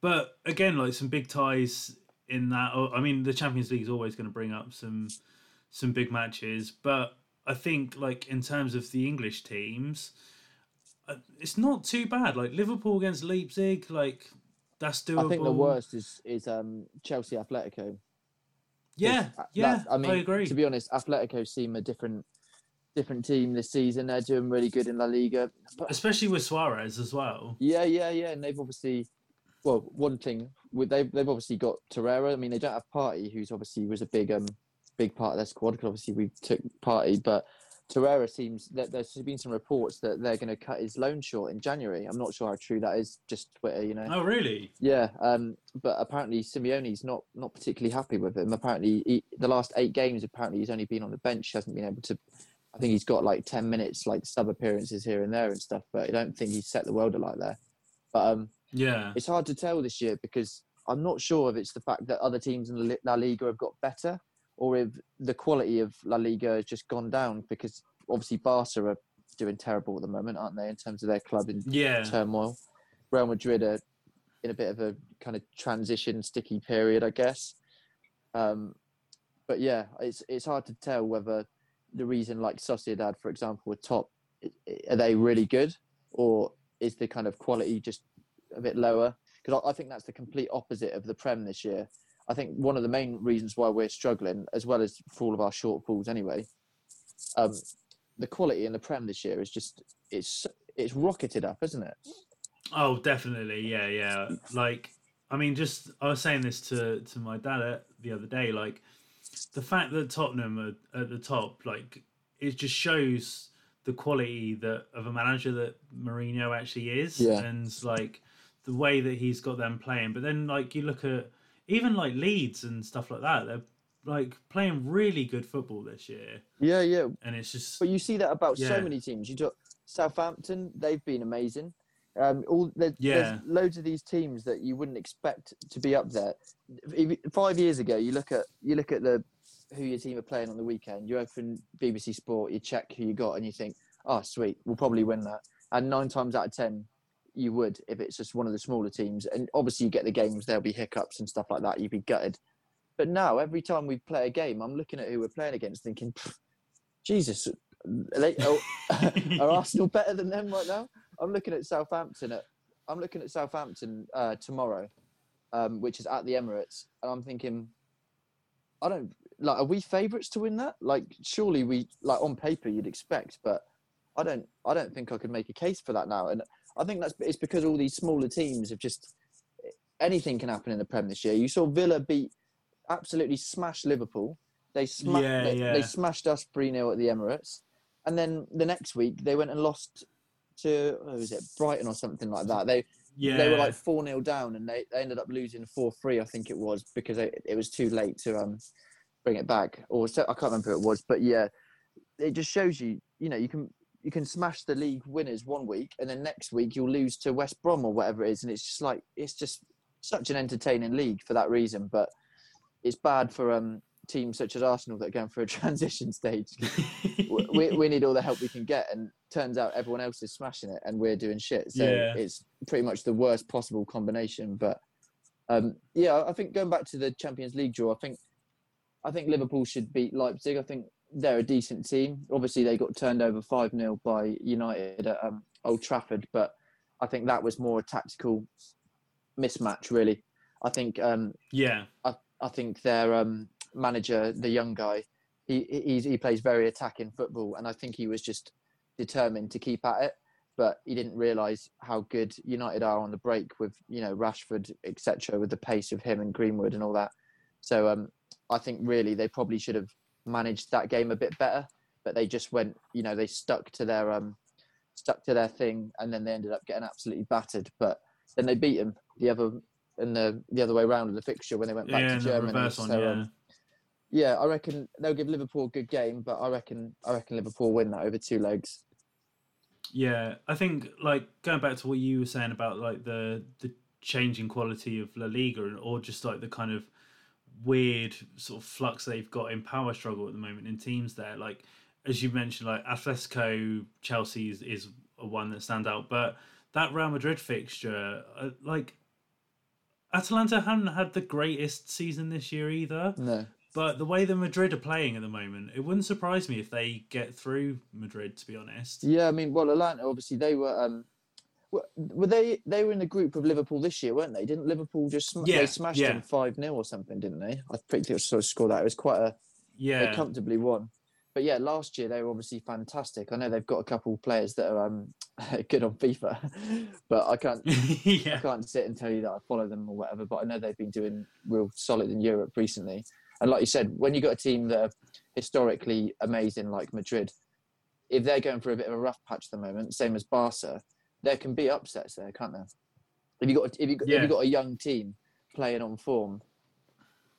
but again, like some big ties in that. oh, I mean, the Champions League is always going to bring up some some big matches, but I think like in terms of the English teams. uh, It's not too bad. Like Liverpool against Leipzig, like that's doable. I think the worst is is um, Chelsea Atletico. Yeah, Uh, yeah, that- I mean, I agree. to be honest, Atletico seem a different different team this season. They're doing really good in La Liga. But Especially with Suarez as well. yeah, yeah, yeah, and they've obviously, well, one thing with they've they've obviously got Torreira. I mean, they don't have Partey, who's obviously was a big um big part of their squad. Because obviously we took Partey, but Torreira seems that there's been some reports that they're going to cut his loan short in January. I'm not sure how true that is. Just Twitter, you know. Oh, really? Yeah, um, but apparently Simeone's not not particularly happy with him. Apparently, he, the last eight games, apparently he's only been on the bench. Hasn't been able to. I think he's got like ten minutes, like sub appearances here and there and stuff. But I don't think he's set the world alight there. But um, Yeah. it's hard to tell this year because I'm not sure if it's the fact that other teams in La- La Liga have got better, or if the quality of La Liga has just gone down. Because obviously Barca are doing terrible at the moment, aren't they, in terms of their club in Yeah. turmoil. Real Madrid are in a bit of a kind of transition, sticky period, I guess. Um, but yeah, it's it's hard to tell whether the reason like Sociedad, for example, are top, are they really good, or is the kind of quality just a bit lower? Because I, I think that's the complete opposite of the Prem this year. I think one of the main reasons why we're struggling, as well as for all of our shortfalls anyway, um, the quality in the Prem this year is just it's it's rocketed up, isn't it? Oh, definitely. Yeah, yeah. Like, I mean, just I was saying this to to my dad the other day. Like, the fact that Tottenham are at the top, like, it just shows the quality that of a manager that Mourinho actually is, Yeah. and like the way that he's got them playing. But then, like, you look at even like Leeds and stuff like that. They're like playing really good football this year, Yeah, yeah. and it's just But you see that about so many teams. You talk Southampton; they've been amazing. Um, all there, Yeah. there's loads of these teams that you wouldn't expect to be up there. If- Five years ago, you look at you look at the who your team are playing on the weekend. You open BBC Sport, you check who you got, and you think, "Oh, sweet, we'll probably win that." And nine times out of ten, you would if it's just one of the smaller teams. And obviously, you get the games; there'll be hiccups and stuff like that. You'd be gutted. But now, every time we play a game, I'm looking at who we're playing against, thinking, Jesus, are, they, are, are Arsenal better than them right now? I'm looking at Southampton. At, I'm looking at Southampton uh, tomorrow, um, which is at the Emirates, and I'm thinking, I don't like. Are we favourites to win that? Like, surely we like on paper you'd expect, but I don't. I don't think I could make a case for that now. And I think that's it's because all these smaller teams have just anything can happen in the Prem this year. You saw Villa beat absolutely smash Liverpool. They, sma- Yeah, they, yeah. they smashed us 3 0 at the Emirates. And then the next week, they went and lost to, what was it, Brighton or something like that. They Yeah, they were like 4 0 down and they, they ended up losing 4 3, I think it was, because it, it was too late to um bring it back. Or so, I can't remember who it was. But yeah, it just shows you, you know, you can. You can smash the league winners one week, and then next week you'll lose to West Brom or whatever it is, and it's just like it's just such an entertaining league for that reason. But it's bad for um, teams such as Arsenal that are going through a transition stage. we, we, need all the help we can get, and turns out everyone else is smashing it, and we're doing shit. So Yeah. it's pretty much the worst possible combination. But um, yeah, I think going back to the Champions League draw, I think I think Liverpool should beat Leipzig. I think they're a decent team. Obviously, they got turned over five 0 by United at um, Old Trafford, but I think that was more a tactical mismatch. Really, I think um, yeah, I, I think their um, manager, the young guy, he he he plays very attacking football, and I think he was just determined to keep at it. But he didn't realise how good United are on the break with you know Rashford, etc., with the pace of him and Greenwood and all that. So um, I think really they probably should have managed that game a bit better, but they just went, you know, they stuck to their um, stuck to their thing, and then they ended up getting absolutely battered. But then they beat them the other in the the other way around of the fixture when they went back yeah, to Germany. reverse one, So, yeah. um, yeah, I reckon they'll give Liverpool a good game, but I reckon I reckon Liverpool win that over two legs. Yeah, I think like going back to what you were saying about like the the changing quality of La Liga and or just like the kind of weird sort of flux they've got in power struggle at the moment in teams there. Like as you mentioned, like Atletico, Chelsea is, is a one that stand out, but that Real Madrid fixture, uh, like Atalanta hadn't had the greatest season this year either. No, But the way the Madrid are playing at the moment, it wouldn't surprise me if they get through Madrid. To be honest. yeah, I mean, well, Atlanta obviously they were. Um, were- they? They were in the group of Liverpool this year, weren't they? Didn't Liverpool just sm- Yeah, they smashed yeah. them five 0 or something, didn't they? I think they sort of scored that. It was quite a Yeah. they comfortably won. But yeah, last year they were obviously fantastic. I know they've got a couple of players that are um, good on FIFA, but I can't I can't sit and tell you that I follow them or whatever. But I know they've been doing real solid in Europe recently. And like you said, when you got a team that are historically amazing like Madrid, if they're going through a bit of a rough patch at the moment, same as Barca, there can be upsets there, can't there? If you got if you got, if you got a young team playing on form,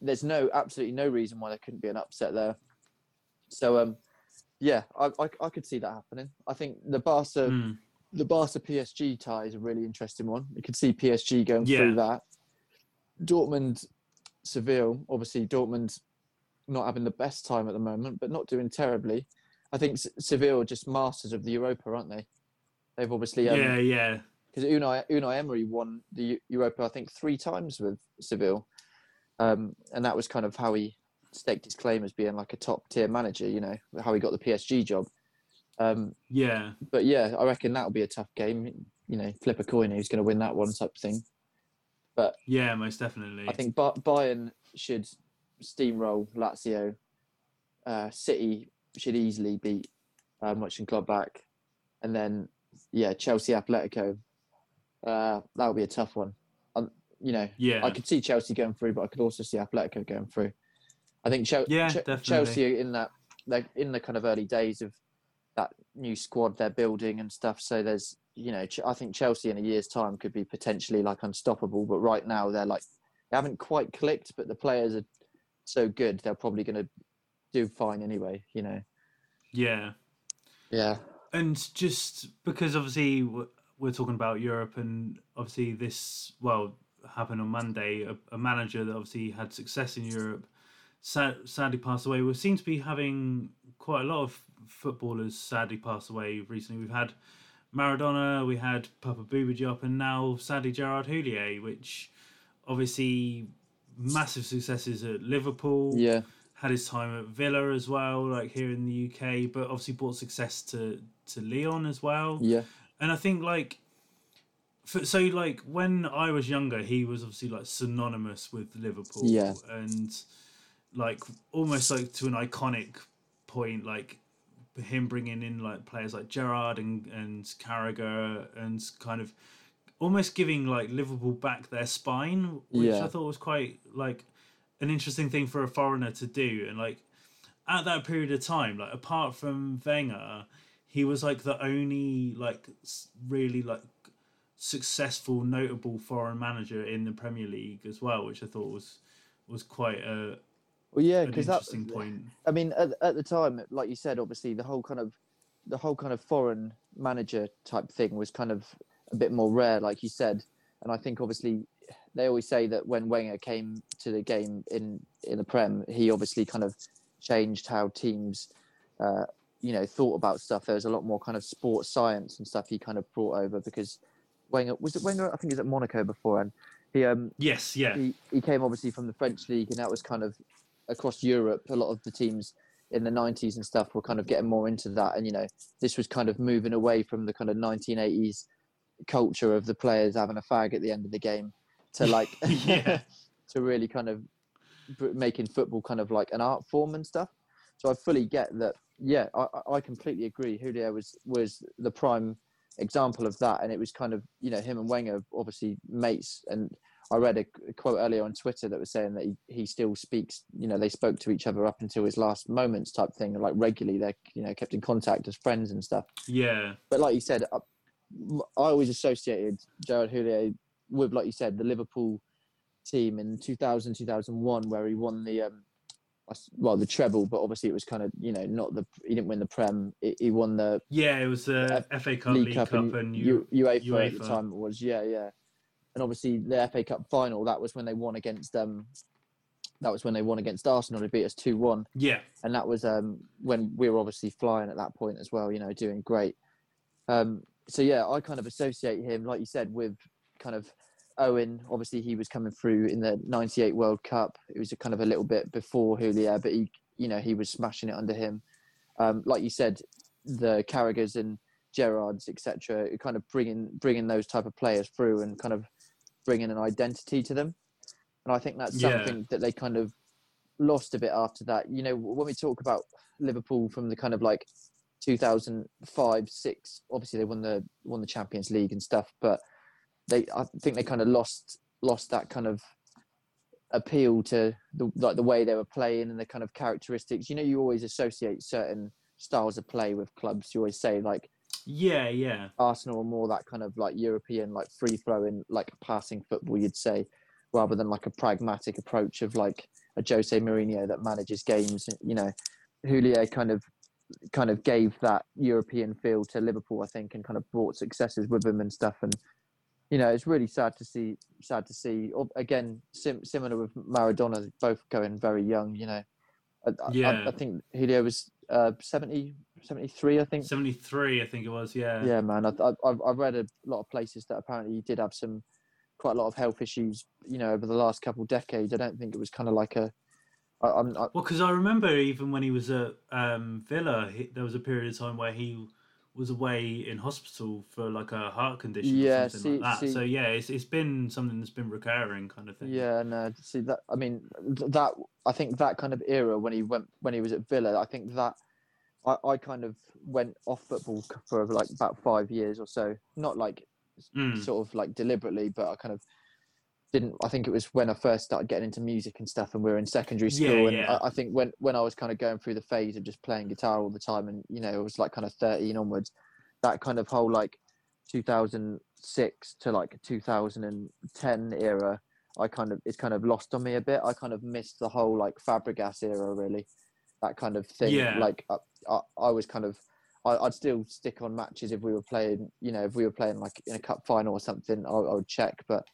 there's no absolutely no reason why there couldn't be an upset there. So um, yeah, I, I I could see that happening. I think the Barca Mm. the Barca PSG tie is a really interesting one. You could see PSG going Yeah. through that. Dortmund, Seville, obviously Dortmund not having the best time at the moment, but not doing terribly. I think Seville are just masters of the Europa, aren't they? They've obviously um, yeah, yeah, because Unai Unai Emery won the Europa, I think, three times with Seville, um, and that was kind of how he staked his claim as being like a top tier manager. You know how he got the PSG job. Um, yeah, but yeah, I reckon that'll be a tough game. You know, flip a coin who's going to win that one type thing. But Yeah. Most definitely. I think Ba- Bayern should steamroll Lazio. Uh, City should easily beat uh, Mönchengladbach, and then yeah, Chelsea Atletico. Uh, that would be a tough one. Um, you know, Yeah, I could see Chelsea going through, but I could also see Atletico going through. I think Chel- Yeah, Ch- definitely. Chelsea are in that they're in the kind of early days of that new squad they're building and stuff. So there's you know Ch- I think Chelsea in a year's time could be potentially like unstoppable, but right now they're like they haven't quite clicked, but the players are so good they're probably going to do fine anyway. You know. yeah. Yeah. And just because obviously we're talking about Europe, and obviously this well happened on Monday. A, a manager that obviously had success in Europe sad, sadly passed away. We seem to be having quite a lot of footballers sadly pass away recently. We've had Maradona, we had Papa Bouba Diop, and now sadly Gerard Houllier, which obviously massive successes at Liverpool. Yeah, had his time at Villa as well, like here in the UK, but obviously brought success to to Lyon as well. yeah, And I think like, for, so like when I was younger, he was obviously like synonymous with Liverpool. Yeah. and like almost like to an iconic point, like him bringing in like players like Gerrard and and Carragher and kind of almost giving like Liverpool back their spine, which Yeah. I thought was quite like an interesting thing for a foreigner to do. And like at that period of time, like apart from Wenger, he was like the only like really like successful, notable foreign manager in the Premier League as well, which I thought was was quite a well, yeah, because that. interesting point. I mean, at, at the time, like you said, obviously the whole kind of the whole kind of foreign manager type thing was kind of a bit more rare, like you said. And I think obviously they always say that when Wenger came to the game in in the Prem, he obviously kind of changed how teams, uh, you know, thought about stuff. There was a lot more kind of sports science and stuff he kind of brought over because Wenger was it Wenger? I think he's at Monaco before, and he um Yes, yeah, he, he came obviously from the French league, and that was kind of across Europe. A lot of the teams in the 90s and stuff were kind of getting more into that, and you know, this was kind of moving away from the kind of 1980s culture of the players having a fag at the end of the game to like Yeah. to really kind of making football kind of like an art form and stuff. So I fully get that. Yeah, I, I- completely agree. Houllier was was the prime example of that, and it was kind of you know him and Wenger obviously mates. And I read a quote earlier on Twitter that was saying that he, he still speaks. You know, they spoke to each other up until his last moments, type thing. Like regularly, they you know kept in contact as friends and stuff yeah, but like you said, I, I always associated Gerard Houllier with, like you said, the Liverpool team in 2000, 2001, where he won the, um, well, the treble, but obviously it was kind of, you know, not the, he didn't win the Prem. He, he won the yeah. It was the FA Cup, League, Cup, and, and U, U- UEFA, at the time it was, yeah, yeah. And obviously the FA Cup final, that was when they won against, um, that was when they won against Arsenal. They beat us 2 1 yeah, and that was um, when we were obviously flying at that point as well. You know, doing great. Um, so yeah, I kind of associate him, like you said, with kind of Owen. Obviously, he was coming through in the '98 World Cup. It was a kind of a little bit before Houllier, but he, you know, he was smashing it under him. Um, like you said, the Carragher's and Gerrards, etc., kind of bringing bringing those type of players through and kind of bringing an identity to them. And I think that's Yeah. something that they kind of lost a bit after that. You know, when we talk about Liverpool from the kind of like 2005, six, obviously they won the won the Champions League and stuff, but they I think they kind of lost lost that kind of appeal to the like the way they were playing and the kind of characteristics. You know, you always associate certain styles of play with clubs. You always say like yeah, yeah, Arsenal are more that kind of like European, like free flowing, like passing football, you'd say, rather than like a pragmatic approach of like a Jose Mourinho that manages games. You know, Houllier kind of kind of gave that European feel to Liverpool, I think, and kind of brought successes with him and stuff. And you know, it's really sad to see. Sad to see. Again, sim- similar with Maradona, both going very young. You know, I, Yeah. I, I think Houllier was uh, 70, 73, I think. seventy three, I think it was. Yeah, Yeah, man. I, I, I've I've read a lot of places that apparently he did have some quite a lot of health issues. You know, over the last couple of decades. I don't think it was kind of like a. I, I'm, I, Well, because I remember even when he was at um, Villa, he, there was a period of time where he was away in hospital for like a heart condition Yeah, or something see- like that. see- so yeah, it's it's been something that's been recurring kind of thing. yeah, no. See that? I mean, that I think that kind of era when he went when he was at Villa. I think that I, I kind of went off football for like about five years or so. Not like Mm. sort of like deliberately, but I kind of didn't. I think it was when I first started getting into music and stuff, and we were in secondary Yeah, school. and yeah. I, I think when when I was kind of going through the phase of just playing guitar all the time, and you know, it was like kind of thirteen onwards, that kind of whole like 2006 to like 2010 era. I kind of it's kind of lost on me a bit. I kind of missed the whole like Fabregas era, really, that kind of thing. Yeah. Like I, I, I was kind of I, I'd still stick on matches if we were playing, you know, if we were playing like in a cup final or something, I, I would check. But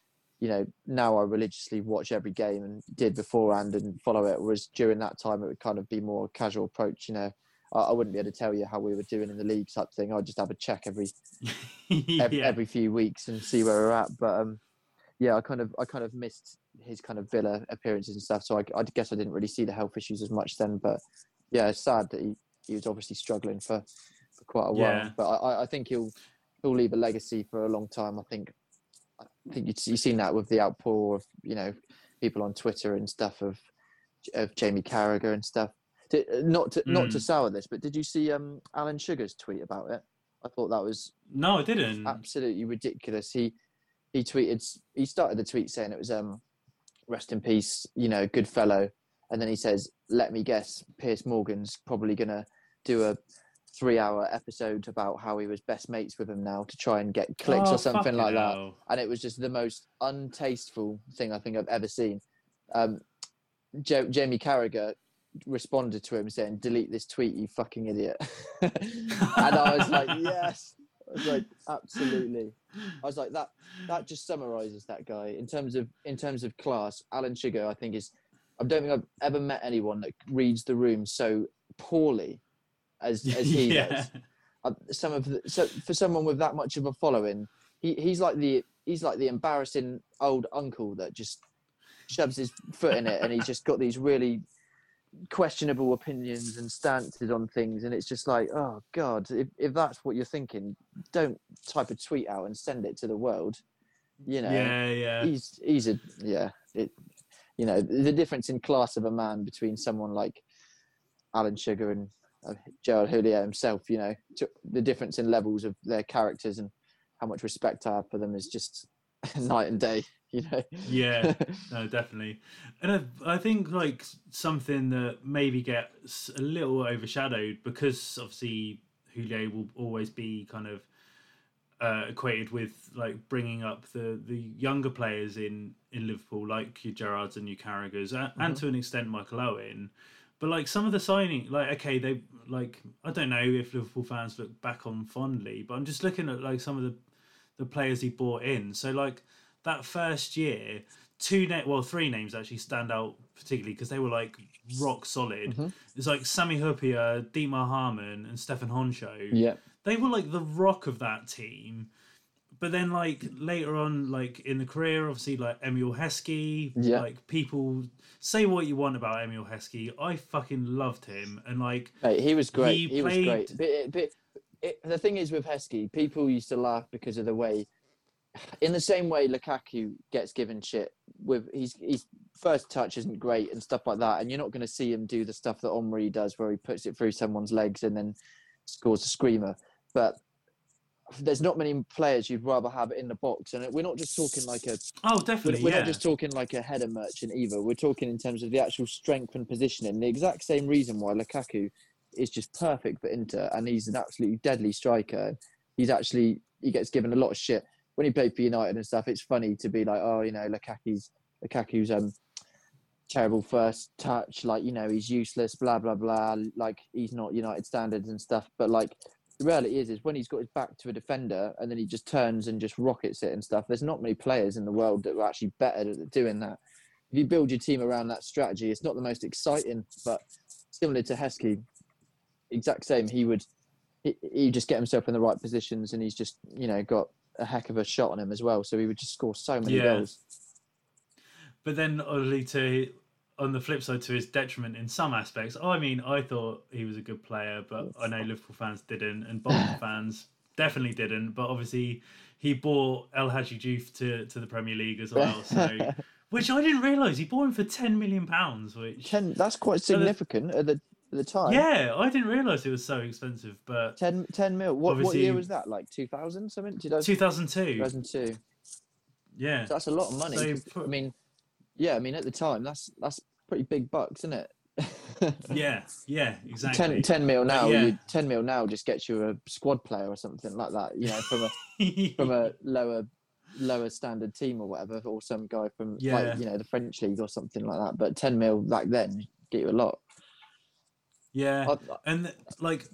you know, now I religiously watch every game and did beforehand and follow it. Whereas during that time, it would kind of be more casual approach. You know, I, I wouldn't be able to tell you how we were doing in the league type thing. I'd just have a check every every, every few weeks and see where we're at. But um, yeah, I kind of I kind of missed his kind of Villa appearances and stuff. So I, I guess I didn't really see the health issues as much then. But yeah, it's sad that he, he was obviously struggling for, for quite a while. Yeah. But I, I think he'll he'll leave a legacy for a long time. I think I think you've seen that with the outpour of you know people on Twitter and stuff of of Jamie Carragher and stuff. Did, not to not to Mm. sour this, but did you see um, Alan Sugar's tweet about it? I thought that was No, I didn't. absolutely ridiculous. He he tweeted he started the tweet saying it was um rest in peace, you know, good fellow, and then he says, "Let me guess, Piers Morgan's probably gonna do a three-hour episode about how he was best mates with him now to try and get clicks Oh, or something like that." And it was just the most untasteful thing I think I've ever seen. Um, Ja- Jamie Carragher responded to him saying, "Delete this tweet, you fucking idiot," and I was like, "Yes." I was like, absolutely. I was like, that that just summarizes that guy in terms of in terms of class. Alan Sugar, I think, is I don't think I've ever met anyone that reads the room so poorly as as he yeah. does. Uh, some of the, so for someone with that much of a following, he, he's like the he's like the embarrassing old uncle that just shoves his foot in it, and he's just got these really questionable opinions and stances on things, and it's just like, oh god, if if that's what you're thinking, don't type a tweet out and send it to the world. You know, Yeah, yeah. he's he's a yeah it you know the difference in class of a man between someone like alan sugar and uh, gerald Houllier himself you know to, the difference in levels of their characters and how much respect i have for them is just night and day you know Yeah, no, definitely. And I, I think like something that maybe gets a little overshadowed because obviously Houllier will always be kind of uh, equated with like bringing up the the younger players in in Liverpool, like your Gerrards and your Carragher's, and, and to an extent Michael Owen. But like some of the signing, like okay, they like I don't know if Liverpool fans look back on fondly, but I'm just looking at like some of the the players he brought in. So like that first year, two net well three names actually stand out particularly because they were like rock solid. Mm-hmm. It's like Sami Hyypiä, Dietmar Hamann, and Stéphane Henchoz. yeah They were like the rock of that team. But then, like later on, like in the career, obviously, like Emile Heskey, Yeah. like people say what you want about Emile Heskey. I fucking loved him, and like Mate, he was great He he, was great but, uh, but it, the thing is with heskey people used to laugh because of the way in the same way Lukaku gets given shit with he's he's first touch isn't great and stuff like that, and you're not going to see him do the stuff that Henri does where he puts it through someone's legs and then scores a screamer. But there's not many players you'd rather have in the box, and we're not just talking like a oh, definitely, we're yeah, not just talking like a header merchant either. We're talking in terms of the actual strength and positioning. The exact same reason why Lukaku is just perfect for Inter, and he's an absolutely deadly striker. He's actually he gets given a lot of shit when he played for United and stuff. It's funny to be like, oh, you know, Lukaku's Lukaku's um terrible first touch, like you know, he's useless, blah blah blah. Like he's not United standards and stuff. But like the reality is, is when he's got his back to a defender and then he just turns and just rockets it and stuff. There's not many players in the world that are actually better at doing that. If you build your team around that strategy, it's not the most exciting, but similar to Heskey, exact same. He would he, he just get himself in the right positions, and he's just you know got a heck of a shot on him as well. So he would just score so many Yeah. goals. But then, oddly, to on the flip side, to his detriment in some aspects. I mean, I thought he was a good player, but I know Liverpool fans didn't, and Bolton fans definitely didn't. But obviously, he bought El Hadji Diouf to to the Premier League as well. So, which I didn't realise he bought him for ten million pounds. Which Ten, that's quite So significant at the at the time. yeah, I didn't realise it was so expensive. But 10, 10 mil. What, what year was that? Like 2000 something? 2000, two thousand two, 2002. yeah, So that's a lot of money. So I mean, yeah, I mean, at the time, that's that's pretty big bucks, isn't it? yeah, yeah, exactly. 10, 10 mil now, yeah. you, 10 mil now just gets you a squad player or something like that, you know, from a from a lower lower standard team or whatever, or some guy from Yeah. like you know the French league or something like that. But 10 mil back then get you a lot. yeah, I, and like,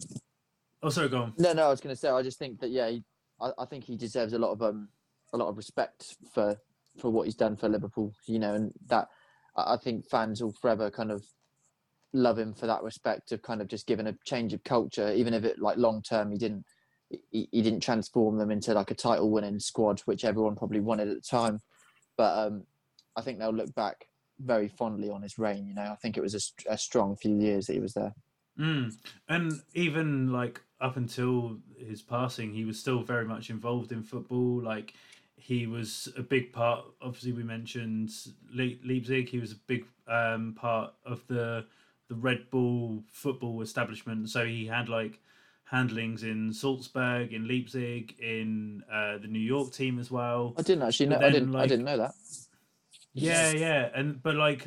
oh, sorry, go on. No, no, I was going to say, I just think that yeah, he, I, I think he deserves a lot of um, a lot of respect for for what he's done for Liverpool. You know, and that I think fans will forever kind of love him for that respect of kind of just giving a change of culture, even if it like long term he didn't he, he didn't transform them into like a title winning squad, which everyone probably wanted at the time. but um, I think they'll look back very fondly on his reign. You know, I think it was a, a strong few years that he was there. Mm. And even like up until his passing, he was still very much involved in football. Like he was a big part. Obviously, we mentioned Le- Leipzig. He was a big um, part of the the Red Bull football establishment. So he had like handlings in Salzburg, in Leipzig, in uh, the New York team as well. I didn't actually know. Then, I didn't. Like, I didn't know that. Yeah, yeah, and but like,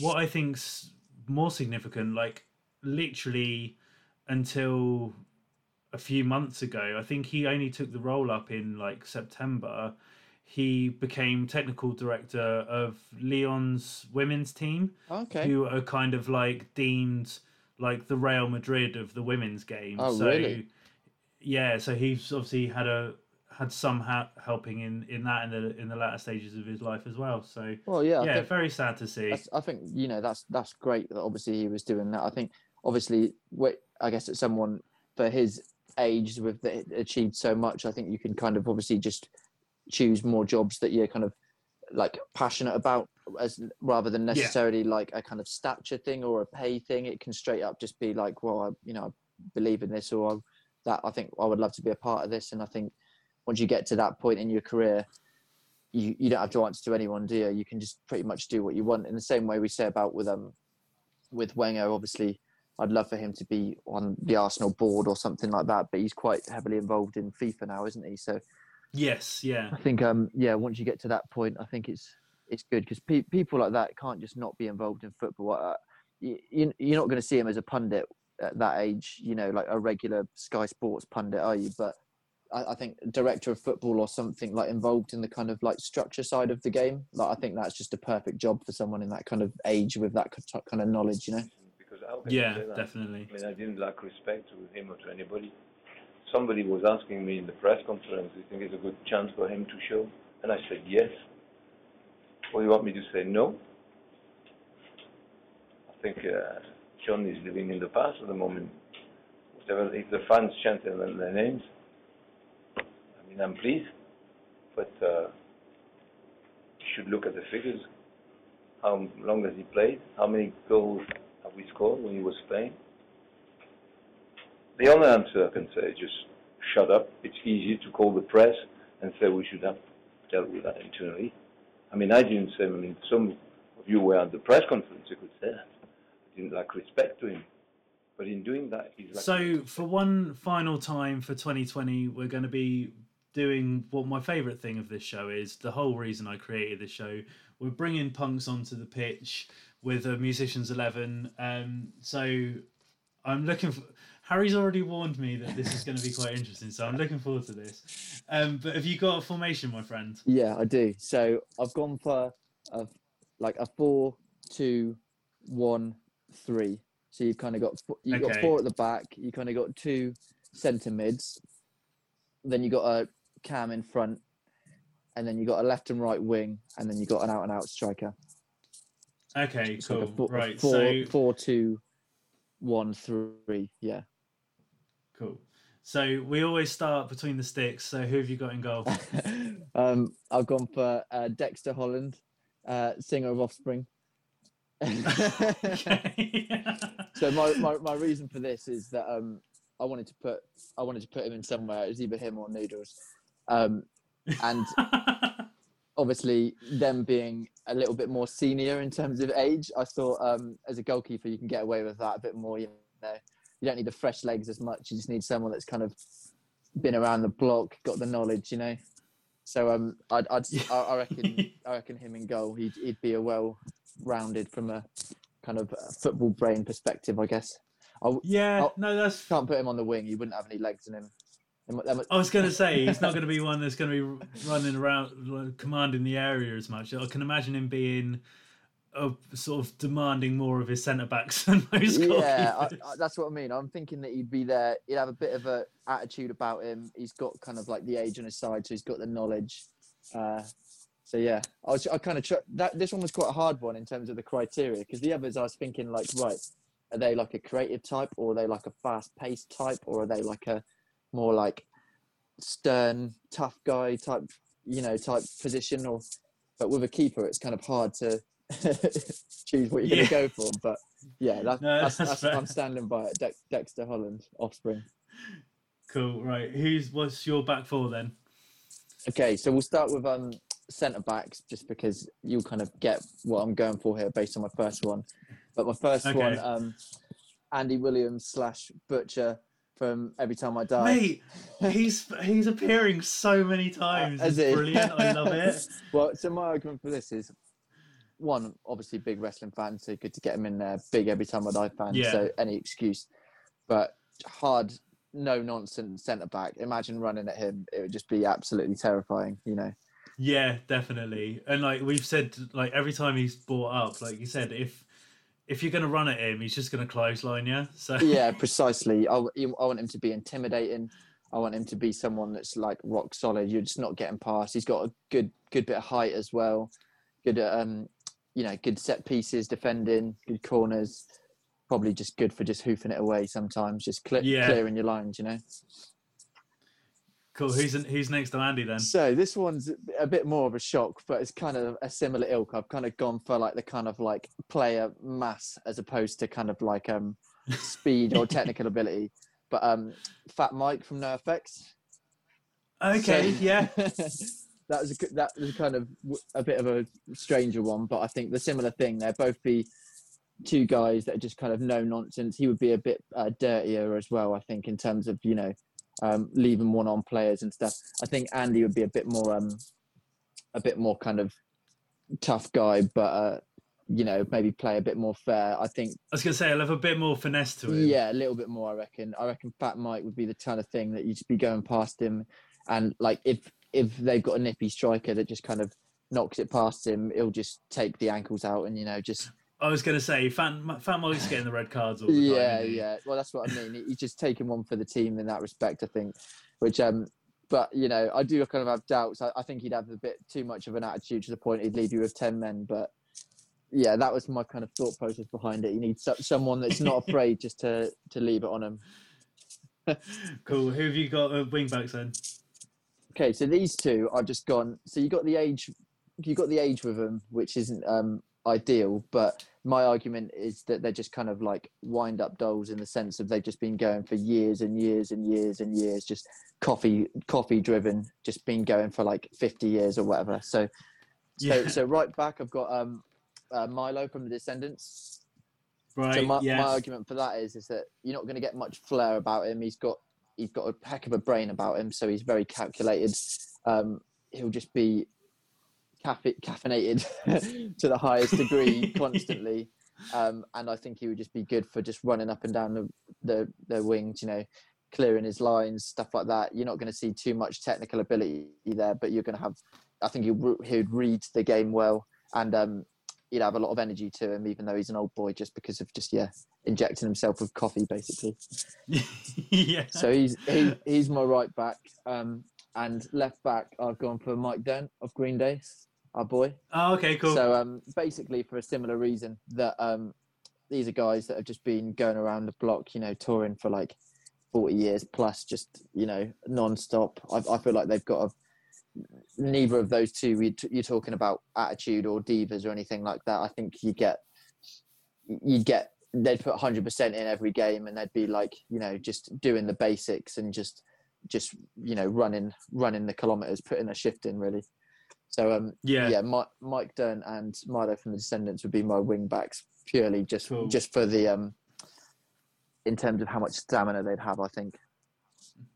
what I think's more significant, like literally until a few months ago, I think he only took the role up in like September. He became technical director of Lyon's women's team, okay. who are kind of like deemed like the Real Madrid of the women's game. Oh, so, really? Yeah, so he's obviously had a had some ha- helping in in that in the in the latter stages of his life as well. So, well, yeah, yeah, very sad to see. I think you know that's that's great that obviously he was doing that. I think obviously, I guess it's someone for his age with the, achieved so much. I think you can kind of obviously just choose more jobs that you're kind of like passionate about as rather than necessarily yeah. like a kind of stature thing or a pay thing it can straight up just be like well I, you know I believe in this or I, that I think I would love to be a part of this and I think once you get to that point in your career you, you don't have to answer to anyone do you you can just pretty much do what you want in the same way we say about with um with Wenger obviously I'd love for him to be on the Arsenal board or something like that but he's quite heavily involved in FIFA now isn't he so Yes, yeah. I think um yeah, once you get to that point, I think it's it's good because pe- people like that can't just not be involved in football. Uh, you, you're not going to see him as a pundit at that age, you know, like a regular Sky Sports pundit, are you? But I, I think director of football or something like involved in the kind of like structure side of the game. Like I think that's just a perfect job for someone in that kind of age with that kind of knowledge, you know. Yeah, definitely. I mean, I didn't lack respect to him or to anybody somebody was asking me in the press conference, do you think it's a good chance for him to show? And I said, yes. Well, you want me to say no? I think uh, John is living in the past at the moment. Whatever, If the fans chant their names, I mean, I'm pleased, but uh, you should look at the figures. How long has he played? How many goals we scored when he was playing? The only answer I can say is just shut up. It's easy to call the press and say we should have dealt with that internally. I mean, I didn't say, I mean, some of you were at the press conference, you could say that. I didn't lack respect to him. But in doing that, he's like So, for one final time for 2020, we're going to be doing what my favourite thing of this show is the whole reason I created this show. We're bringing punks onto the pitch with a Musicians 11. Um, so, I'm looking for. Harry's already warned me that this is going to be quite interesting, so I'm looking forward to this. Um, but have you got a formation, my friend? Yeah, I do. So I've gone for a, like a four, two, one, three. So you've kind of got you've okay. got four at the back. You kind of got two centre mids. Then you got a cam in front, and then you got a left and right wing, and then you got an out and out striker. Okay, cool. Like four, right, four, so four, two, one, three. Yeah. Cool. So we always start between the sticks. So who have you got in goal? um, I've gone for uh, Dexter Holland, uh, singer of Offspring. so my, my, my reason for this is that um, I wanted to put I wanted to put him in somewhere. It was either him or Noodles, um, and obviously them being a little bit more senior in terms of age, I thought um, as a goalkeeper you can get away with that a bit more. You know, you don't need the fresh legs as much. You just need someone that's kind of been around the block, got the knowledge, you know. So um, I'd, I'd I reckon I reckon him in goal, he'd he'd be a well-rounded from a kind of football brain perspective, I guess. I, yeah, I, no, that's can't put him on the wing. He wouldn't have any legs in him. I was going to say he's not going to be one that's going to be running around commanding the area as much. I can imagine him being of sort of demanding more of his centre backs than most. Yeah, I, I, that's what I mean. I'm thinking that he'd be there. He'd have a bit of a attitude about him. He's got kind of like the age on his side, so he's got the knowledge. Uh, so yeah, I was I kind of tr- that this one was quite a hard one in terms of the criteria because the others I was thinking like right, are they like a creative type or are they like a fast paced type or are they like a more like stern tough guy type you know type position or but with a keeper, it's kind of hard to choose what you're Yeah. going to go for. But yeah, that, No, that's, that's that's. I'm standing by it. Dex Dexter Holland, offspring. Cool. Right. Who's what's your back four then? Okay, so we'll start with um centre backs, just because you'll kind of get what I'm going for here based on my first one. But my first Okay. one, um, Andy Williams slash Butcher from Every Time I Die. Mate, he's he's appearing so many times. Uh, it's he? brilliant. I love it. Well, so my argument for this is one, obviously big wrestling fan, so good to get him in there. Big Every Time I Die fan, Yeah. so any excuse. But hard, no nonsense centre back. Imagine running at him; it would just be absolutely terrifying. You know. Yeah, definitely. And like we've said, like every time he's brought up, like you said, if if you're gonna run at him, he's just gonna clothesline you. So yeah, precisely. I want him to be intimidating. I want him to be someone that's like rock solid. You're just not getting past. He's got a good good bit of height as well. Good at um, you know, good set pieces, defending, good corners. Probably just good for just hoofing it away sometimes, just cle Yeah. clearing your lines, you know. Cool. Who's who's next to Andy then? So this one's a bit more of a shock, but it's kind of a similar ilk. I've kind of gone for like the kind of like player mass as opposed to kind of like um speed or technical ability. But um, Fat Mike from NoFX. Okay, So- yeah. that was a, that was kind of a bit of a stranger one, but I think the similar thing. They'd both be two guys that are just kind of no nonsense. He would be a bit uh, dirtier as well, I think, in terms of you know um, leaving one on players and stuff. I think Andy would be a bit more um, a bit more kind of tough guy, but uh, you know maybe play a bit more fair. I think I was gonna say I'll have a bit more finesse to him. yeah, a little bit more. I reckon. I reckon Fat Mike would be the kind of thing that you'd be going past him, and like if if they've got a nippy striker that just kind of knocks it past him, he'll just take the ankles out and you know just I was gonna say Fan Fan Mike's getting the red cards all the time. yeah yeah. Well, that's what I mean. He's just taking one for the team in that respect. I think, which um. But you know, I do kind of have doubts. I, I think he'd have a bit too much of an attitude to the point he'd leave you with ten men. But yeah, that was my kind of thought process behind it. You need so, someone that's not afraid just to to leave it on him. Cool. Who have you got uh, wing backs then? Okay, so these two I've just gone. So you got the age, you got the age with them, which isn't um, ideal. But my argument is that they're just kind of like wind up dolls in the sense of they've just been going for years and years and years and years, just coffee coffee driven, just been going for like fifty years or whatever. So, so Yeah. so right back, I've got um, uh, Milo from the Descendents. Right. So my, yes. my argument for that is is that you're not going to get much flair about him. He's got he's got a heck of a brain about him, so he's very calculated. Um, he'll just be caffe- caffeinated to the highest degree constantly, um, and I think he would just be good for just running up and down the the, the wings. You know, clearing his lines, stuff like that. You're not going to see too much technical ability there, but you're going to have. I think he would- he would read the game well, and um, he'd have a lot of energy to him, even though he's an old boy, just because of just yeah, injecting himself with coffee basically. yeah. So he's he, he's my right back, um, and left back I've gone for Mike Dirnt of Green Day, our boy. Oh, okay. Cool. So um, basically for a similar reason that um, these are guys that have just been going around the block, you know, touring for like forty years plus, just you know, non-stop. I, I feel like they've got a neither of those two you're talking about attitude or divas or anything like that i think you get you'd get they'd put 100% in every game and they'd be like you know just doing the basics and just just you know running running the kilometers putting a shift in really so um yeah. yeah, Mike, Mike Dirnt and Milo from the Descendents would be my wing backs purely just Cool. just for the um in terms of how much stamina they'd have. I think.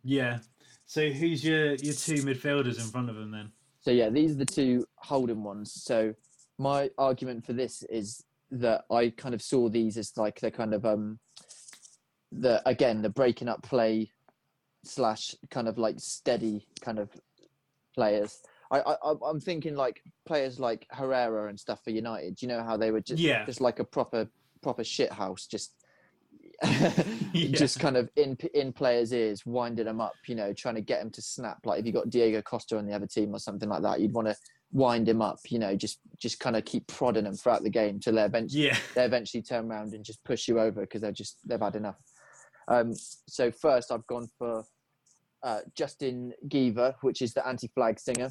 Yeah. So who's your your two midfielders in front of them then? So yeah, these are the two holding ones. So my argument for this is that I kind of saw these as like the kind of um the again the breaking up play slash kind of like steady kind of players. I, I I'm- thinking like players like Herrera and stuff for United. You know how they were just Yeah. just like a proper proper shit house, just Yeah. just kind of in in players' ears, winding them up. You know, trying to get them to snap. Like if you got Diego Costa on the other team or something like that, you'd want to wind him up. You know, just just kind of keep prodding them throughout the game till they eventually Yeah. they eventually turn around and just push you over because they're just they've had enough. Um, so first, I've gone for uh, Justin Geever, which is the anti-flag singer.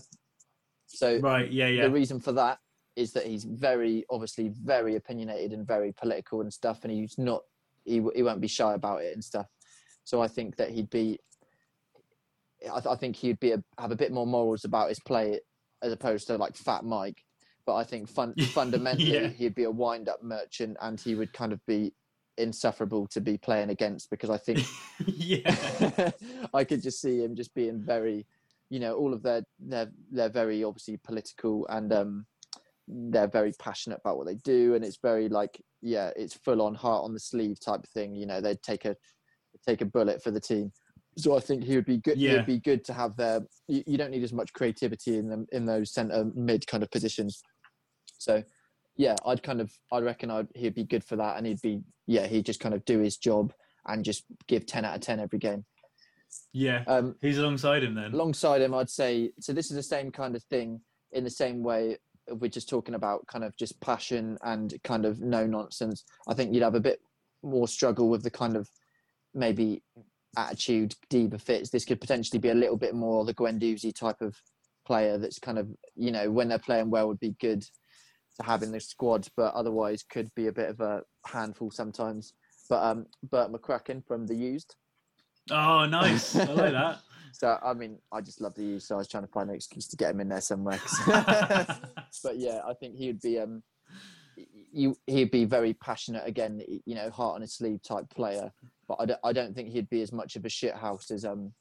So Right. Yeah. Yeah. the reason for that is that he's very obviously very opinionated and very political and stuff and he's not he, he won't be shy about it and stuff so i think that he'd be i, th- I think he'd be a, have a bit more morals about his play as opposed to like fat mike but i think fun, fundamentally Yeah. he'd be a wind-up merchant and he would kind of be insufferable to be playing against because i think yeah. I could just see him just being very, you know, all of their they're they're very obviously political and um they're very passionate about what they do and it's very like yeah it's full on heart on the sleeve type of thing you know they'd take a take a bullet for the team so I think he would be good Yeah. it'd be good to have there. you, you don't need as much creativity in them in those center mid kind of positions so yeah I'd kind of I reckon I'd, he'd be good for that and he'd be yeah he'd just kind of do his job and just give 10 out of 10 every game Yeah. um, Who's alongside him then? alongside him, I'd say so. This is the same kind of thing in the same way we're just talking about kind of just passion and kind of no nonsense. I think you'd have a bit more struggle with the kind of maybe attitude Deba fits. This could potentially be a little bit more the Guendouzi type of player that's kind of you know when they're playing well would be good to have in the squad, but otherwise could be a bit of a handful sometimes. But um, Bert McCracken from the used. Oh, nice. I like that. So I mean, I just love the use. So I was trying to find an excuse to get him in there somewhere. but yeah, I think he would be um, you he'd be very passionate again. You know, heart on his sleeve type player. But I don't, I don't think he'd be as much of a shit house as um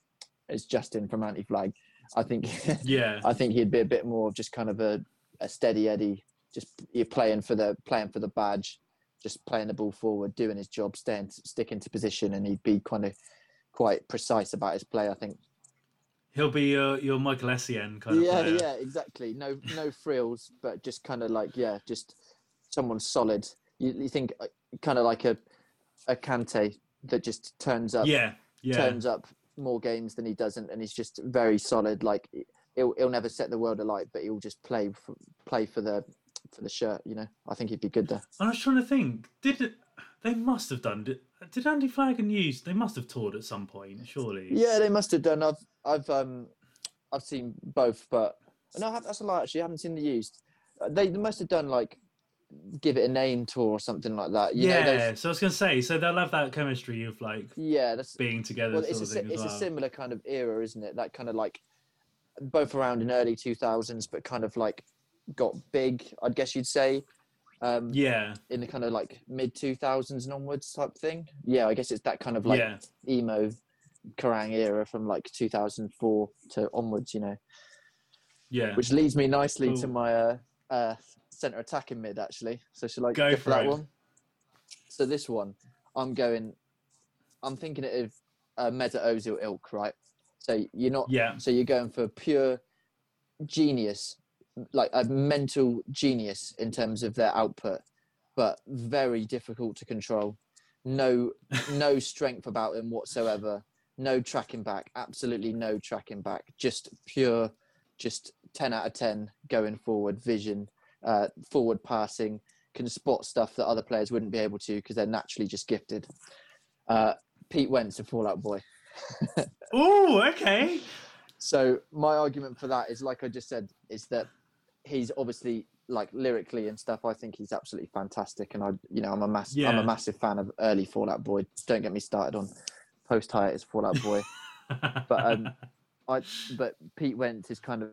as Justin from Anti Flag. I think yeah. I think he'd be a bit more of just kind of a, a steady Eddie. Just you're playing for the playing for the badge, just playing the ball forward, doing his job, staying sticking to position, and he'd be kind of quite precise about his play. I think. He'll be your your Michael Essien kind of yeah, yeah, exactly. No, no frills, but just kind of like yeah, just someone solid. You, you think uh, kind of like a a Kante that just turns up, Yeah. Yeah. turns up more games than he doesn't, and he's just very solid. Like he'll he'll never set the world alight, but he'll just play for, play for the for the shirt. You know, I think he'd be good there. I was trying to think. Did it, they must have done? Did, Anti-Flag and use? They must have toured at some point, surely. Yeah, they must have done. I've I've um I've seen both, but no, I that's a lie. Actually, I haven't seen the used. Uh, They, they must have done like give it a name tour or something like that. You know, yeah. those- so I was gonna say, so they'll have that chemistry of like yeah. That's being together well, sort it's a of si- thing it's as a similar kind of era, isn't it? That kind of like both around in early two thousands, but kind of like got big. I'd guess you'd say. Um, yeah. in the kind of like mid 2000s and onwards type thing. Yeah, I guess it's that kind of like yeah. emo Kerrang era from like 2004 to onwards, you know. Yeah. Which leads me nicely to my uh, uh, centre attacking mid, actually. So shall I Go go for for that one? So this one, I'm going. I'm thinking of uh, Mesut Ozil ilk, right? So you're not. Yeah. So you're going for pure genius, like a mental genius in terms of their output, but very difficult to control. No, no strength about him whatsoever. No tracking back. Absolutely no tracking back. Just pure, just ten out of ten going forward. Vision, uh, forward passing, can spot stuff that other players wouldn't be able to because they're naturally just gifted. Uh, Pete Wentz, a Fallout boy. Oh, okay. So my argument for that is, like I just said, is that he's obviously like lyrically and stuff. I think he's absolutely fantastic, and I, you know, I'm a mass, I'm a massive fan of early Fallout Boy. Don't get me started on post hiatus Fallout Boy. But, um, I, but Pete Wentz is kind of,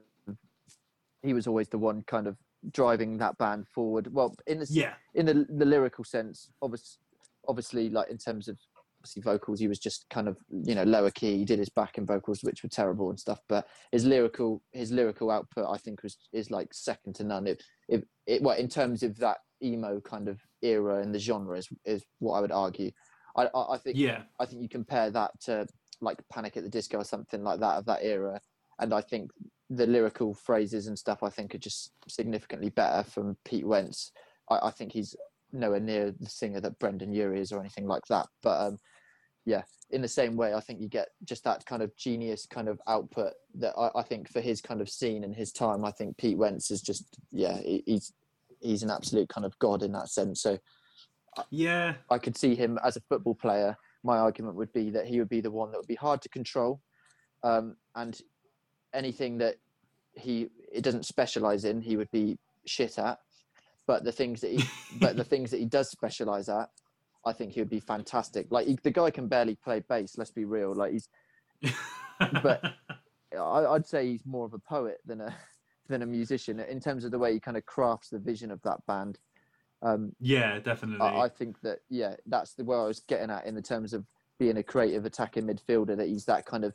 he was always the one kind of driving that band forward. Well, in the yeah. in the the lyrical sense, obviously, obviously, like in terms of obviously vocals, he was just kind of you know lower key. He did his backing vocals, which were terrible and stuff. But his lyrical his lyrical output, I think, was is like second to none. It it, it well in terms of that emo kind of era and the genre is is what I would argue. I I, I think Yeah. I think you compare that to like Panic at the Disco or something like that of that era, and I think the lyrical phrases and stuff I think are just significantly better from Pete Wentz. I, I think he's nowhere near the singer that Brendon Urie is or anything like that. But um, yeah, in the same way, I think you get just that kind of genius kind of output that I, I think for his kind of scene and his time, I think Pete Wentz is just yeah, he, he's he's an absolute kind of god in that sense. So Yeah. I could see him as a football player. My argument would be that he would be the one that would be hard to control, um, and anything that he it doesn't specialize in, he would be shit at. But the things that he, but the things that he does specialize at, I think he would be fantastic. Like he, the guy can barely play bass. Let's be real. Like he's, but I, I'd say he's more of a poet than a than a musician in terms of the way he kind of crafts the vision of that band. Um, yeah, definitely. I, I think that yeah, that's the where I was getting at in the terms of being a creative attacking midfielder. That he's that kind of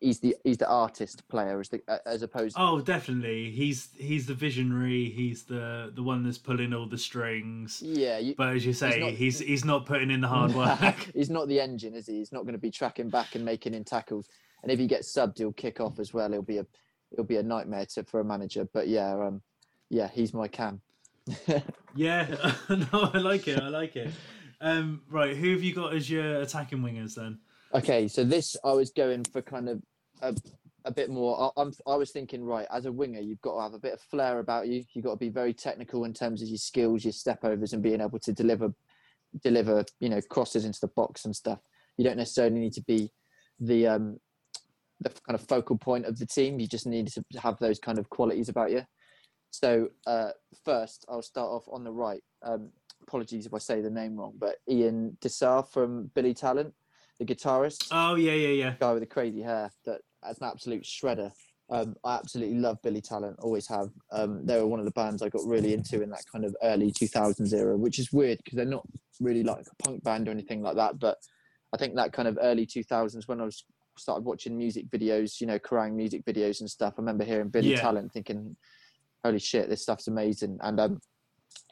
he's the he's the artist player as the as opposed. Oh, definitely. He's he's the visionary. He's the the one that's pulling all the strings. Yeah, you, But as you say, not- he's he's not putting in the hard work. he's not the engine, is he? He's not going to be tracking back and making in tackles. And if he gets subbed, he'll kick off as well. It'll be a it'll be a nightmare to, for a manager. But yeah, um, yeah, he's my cam. yeah, no, I like it. I like it. Um, right, who have you got as your attacking wingers then? Okay, so this I was going for kind of a, a bit more. I, I'm I was thinking right as a winger, you've got to have a bit of flair about you. You've got to be very technical in terms of your skills, your step overs, and being able to deliver deliver you know crosses into the box and stuff. You don't necessarily need to be the um, the kind of focal point of the team. You just need to have those kind of qualities about you. So uh, first, I'll start off on the right. Um, apologies if I say the name wrong, but Ian D'Sa from Billy Talent, the guitarist Oh yeah, yeah, yeah. guy with the crazy hair that as an absolute shredder. Um, I absolutely love Billy Talent, always have. Um, they were one of the bands I got really into in that kind of early 2000s era, which is weird because they're not really like a punk band or anything like that. But I think that kind of early 2000s when I was started watching music videos, you know, Kerrang music videos and stuff. I remember hearing Billy Yeah. Talent thinking, holy shit, this stuff's amazing. And um,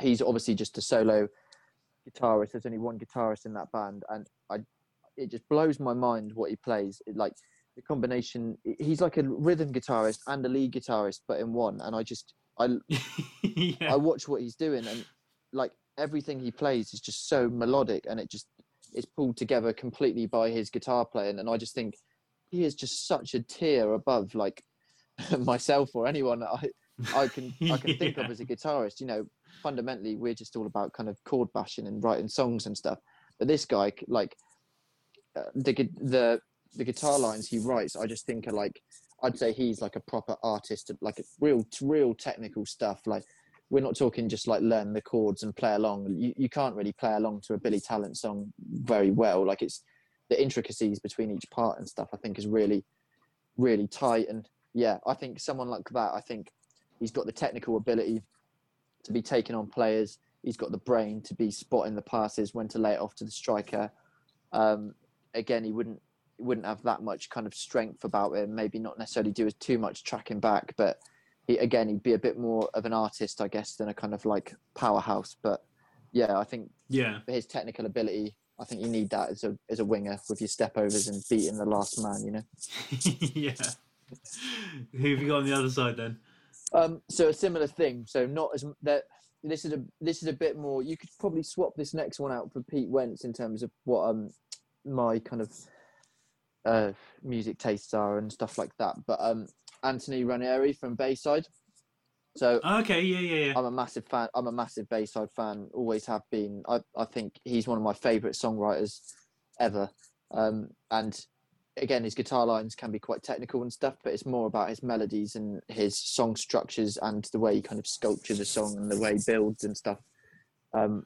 he's obviously just a solo guitarist. There's only one guitarist in that band. And it just blows my mind what he plays. It, like the combination, he's like a rhythm guitarist and a lead guitarist, but in one. And I just, I, yeah. I watch what he's doing and like everything he plays is just so melodic and it just it's pulled together completely by his guitar playing and I just think he is just such a tier above like myself or anyone I I can I can think of as a guitarist you know fundamentally we're just all about kind of chord bashing and writing songs and stuff but this guy like the the the guitar lines he writes I just think are like I'd say he's like a proper artist like real real technical stuff like we're not talking just like learn the chords and play along. You, you can't really play along to a Billy Talent song very well. Like it's the intricacies between each part and stuff. I think is really, really tight. And yeah, I think someone like that. I think he's got the technical ability to be taking on players. He's got the brain to be spotting the passes when to lay it off to the striker. Um, again, he wouldn't he wouldn't have that much kind of strength about him. Maybe not necessarily do as too much tracking back, but he, again, he'd be a bit more of an artist, I guess, than a kind of like powerhouse. But yeah, I think yeah. his technical ability, I think you need that as a as a winger with your step overs and beating the last man. You know. yeah. Who have you got on the other side then? Um, so a similar thing. So not as that. This is a this is a bit more. You could probably swap this next one out for Pete Wentz in terms of what um my kind of uh music tastes are and stuff like that. But um Anthony Raneri from Bayside. So Okay, yeah, yeah, yeah. I'm a massive fan. I'm a massive Bayside fan. Always have been. I, I think he's one of my favourite songwriters ever. Um, and again, his guitar lines can be quite technical and stuff, but it's more about his melodies and his song structures and the way he kind of sculptures a song and the way he builds and stuff. Um,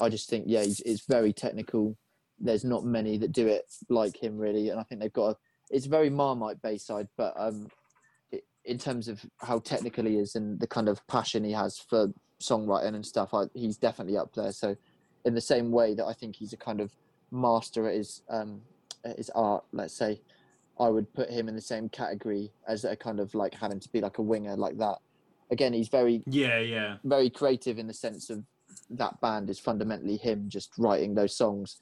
I just think, yeah, he's, he's very technical. There's not many that do it like him, really. And I think they've got a, it's very Marmite Bayside, but um, i- in terms of how technical he is and the kind of passion he has for songwriting and stuff, I, he's definitely up there. So, in the same way that I think he's a kind of master at his um, at his art, let's say, I would put him in the same category as a kind of like having to be like a winger like that. Again, he's very Yeah, yeah. very creative in the sense of that band is fundamentally him just writing those songs.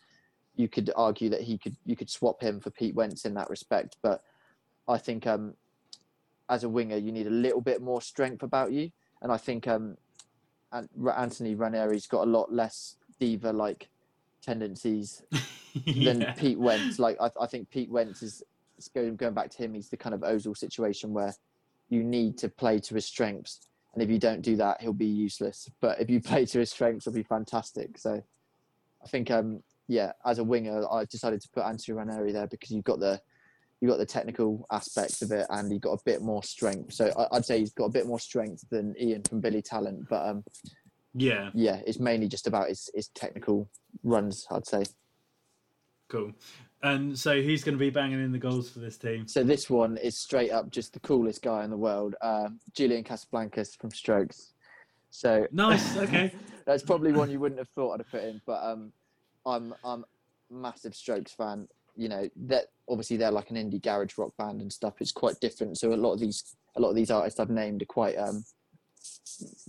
You could argue that he could you could swap him for Pete Wentz in that respect, but I think um, as a winger you need a little bit more strength about you, and I think um, Anthony Raneri's got a lot less diva like tendencies than. Pete Wentz. Like I, I think Pete Wentz is it's going going back to him. He's the kind of Ozil situation where you need to play to his strengths, and if you don't do that, he'll be useless. But if you play to his strengths, he'll be fantastic. So I think, um, yeah, as a winger, I decided to put Anthony Raneri there because you've got the you've got the technical aspects of it, and he got a bit more strength. So I, would say he's got a bit more strength than Ian from Billy Talent, but um, yeah, yeah, it's mainly just about his his technical runs. I'd say. Cool. And so he's going to be banging in the goals for this team. So this one is straight up just the coolest guy in the world, uh, Julian Casablancas from Strokes. So nice. Okay. that's probably one you wouldn't have thought I'd have put in, but um, I'm I'm massive Strokes fan. You know that obviously they're like an indie garage rock band and stuff. It's quite different. So a lot of these a lot of these artists I've named are quite um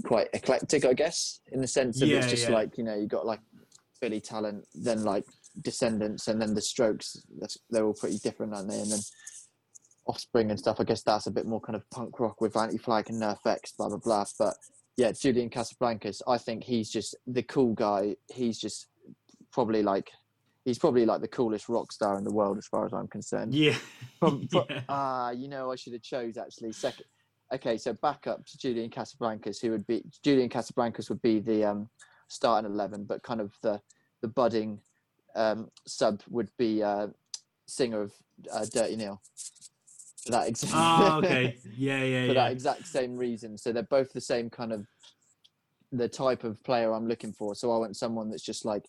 quite eclectic, I guess, in the sense of yeah, it's just yeah. like you know you got like Billy Talent, then like Descendents, and then the Strokes. they're all pretty different, aren't they? And then Offspring and stuff. I guess that's a bit more kind of punk rock with Anti-Flag and NOFX, blah blah blah. But yeah, Julian Casablancas. I think he's just the cool guy. He's just probably like he's probably like the coolest rock star in the world as far as I'm concerned. Yeah. From, from, yeah. Uh, you know, I should have chose actually second. Okay, so back up to Julian Casablancas, who would be Julian Casablancas would be the um, starting eleven, but kind of the the budding um, sub would be uh, singer of uh, Dirty Nil. For that exact. Oh, okay. Yeah, yeah, For yeah. that exact same reason. So they're both the same kind of the type of player I'm looking for. So I want someone that's just like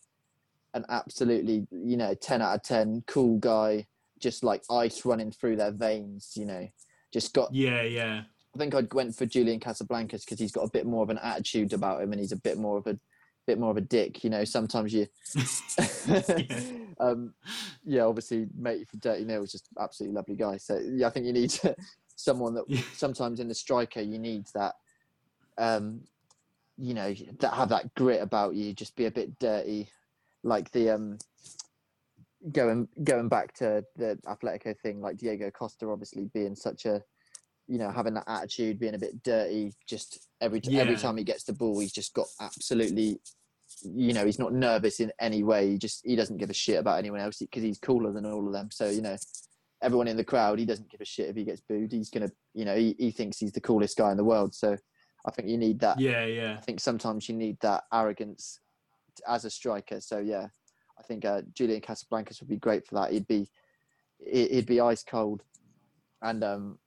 an absolutely, you know, ten out of ten, cool guy, just like ice running through their veins. You know, just got. Yeah, yeah. I think I'd went for Julian Casablancas because he's got a bit more of an attitude about him, and he's a bit more of a bit more of a dick. You know, sometimes you, yeah. um, yeah, obviously, mate for Dirty Nil was just absolutely lovely guy. So yeah, I think you need someone that yeah. sometimes in the striker you need that, um, you know, that have that grit about you. Just be a bit dirty, like the um, going going back to the Atletico thing, like Diego Costa, obviously being such a you know, having that attitude, being a bit dirty. Just every yeah. every time he gets the ball, he's just got absolutely, you know, he's not nervous in any way. He just he doesn't give a shit about anyone else because he's cooler than all of them. So you know, everyone in the crowd, he doesn't give a shit if he gets booed. He's gonna, you know, he, he thinks he's the coolest guy in the world. So I think you need that. Yeah, yeah. I think sometimes you need that arrogance as a striker. So yeah, I think uh, Julian Casablancas would be great for that. He'd be he'd be ice cold, and um,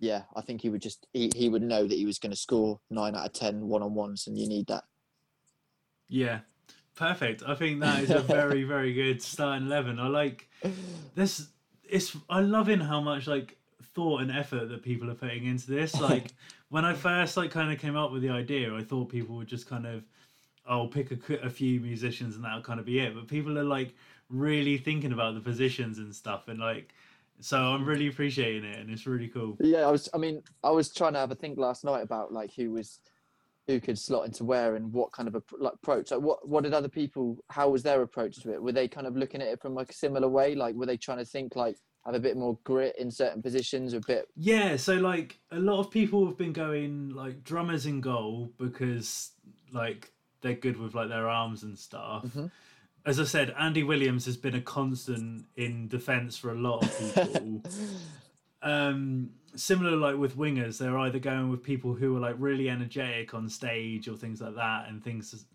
yeah, I think he would just he, he would know that he was going to score nine out of ten one on ones, and you need that. Yeah, perfect. I think that is a very very good starting eleven. I like this. It's I love in how much like thought and effort that people are putting into this. Like when I first like kind of came up with the idea, I thought people would just kind of I'll pick a, a few musicians and that'll kind of be it. But people are like really thinking about the positions and stuff and like so I'm really appreciating it, and it's really cool. Yeah, I was. I mean, I was trying to have a think last night about like who was, who could slot into where and what kind of a, like, approach. Like, what what did other people? How was their approach to it? Were they kind of looking at it from like a similar way? Like, were they trying to think like have a bit more grit in certain positions, or a bit? Yeah. So like a lot of people have been going like drummers in goal because like they're good with like their arms and stuff. Mm-hmm as I said, Andy Williams has been a constant in defence for a lot of people. um, similar, like with wingers, they're either going with people who are like really energetic on stage or things like that, and things.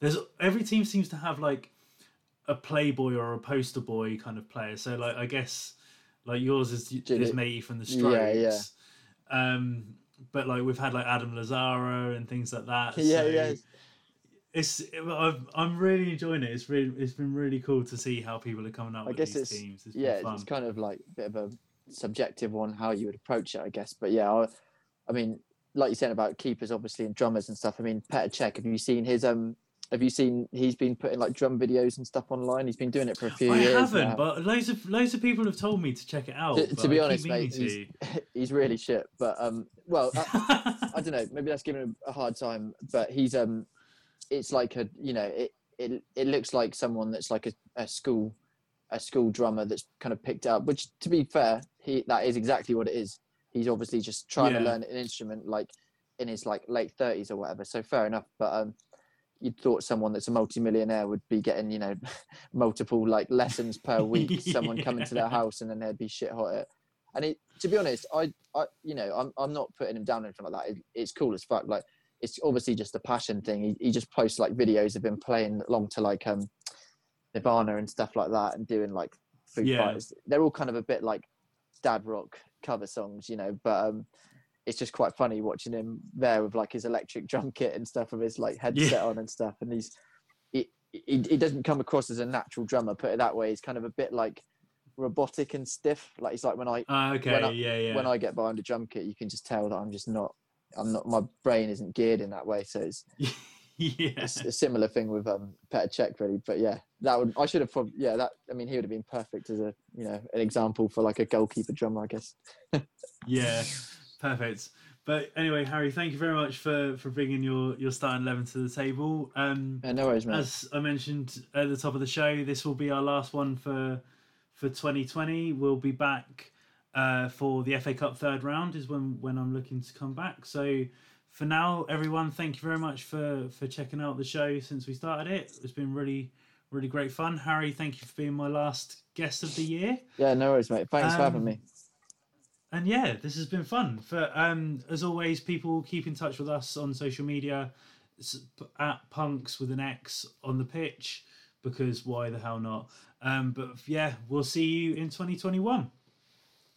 There's every team seems to have like a playboy or a poster boy kind of player. So like I guess like yours is is matey from the Strokes. Yeah, yeah. Um, but like we've had like Adam Lazzara and things like that. Yeah, so, yeah it's I've, I'm really enjoying it. It's really it's been really cool to see how people are coming up I with guess these it's, teams. It's yeah, it's kind of like a bit of a subjective one how you would approach it, I guess. But yeah, I, I mean, like you said about keepers, obviously, and drummers and stuff. I mean, Petr Cech, have you seen his um? Have you seen he's been putting like drum videos and stuff online? He's been doing it for a few I years. I haven't, now. but loads of loads of people have told me to check it out. To, to be honest, mate, he's, he's, really shit. But um, well, I, I, don't know. Maybe that's giving him a hard time. But he's um, it's like a you know it it, it looks like someone that's like a, a school a school drummer that's kind of picked up which to be fair he that is exactly what it is. He's obviously just trying yeah. to learn an instrument like in his like late 30s or whatever. So fair enough but um you'd thought someone that's a multimillionaire would be getting you know multiple like lessons per week someone coming to their house and then they'd be shit hot at and it, to be honest i i you know i'm, I'm not putting him down or anything like that. It, it's cool as fuck. Like it's obviously just a passion thing. He, he just posts like videos of him playing along to like um Nirvana and stuff like that and doing like Foo yeah. Fighters. They're all kind of a bit like dad rock cover songs, you know. But um, it's just quite funny watching him there with like his electric drum kit and stuff, with his like headset Yeah. on and stuff, and he's he, he he doesn't come across as a natural drummer. Put it that way, he's kind of a bit like robotic and stiff. Like he's like when I Ah, okay, when I- yeah, yeah. when I get behind a drum kit, you can just tell that I'm just not. I'm not. My brain isn't geared in that way, so it's yeah, it's a similar thing with um Petr Cech really. But yeah, that would I should have probably yeah that I mean he would have been perfect as a you know an example for like a goalkeeper drummer I guess. yeah, perfect. But anyway, Harry, thank you very much for for bringing your your starting eleven to the table. Um, Yeah, no worries, mate. as I mentioned at the top of the show, this will be our last one for for 2020. We'll be back uh, for the FA Cup third round is when when I'm looking to come back. So for now, everyone, thank you very much for for checking out the show since we started it. It's been really really great fun. Harry, thank you for being my last guest of the year. Yeah, no worries, mate. Thanks for having Um, me. And yeah, this has been fun. For um, as always, people keep in touch with us on social media at punks with an X on the pitch because why the hell not? Um, but yeah, we'll see you in 2021.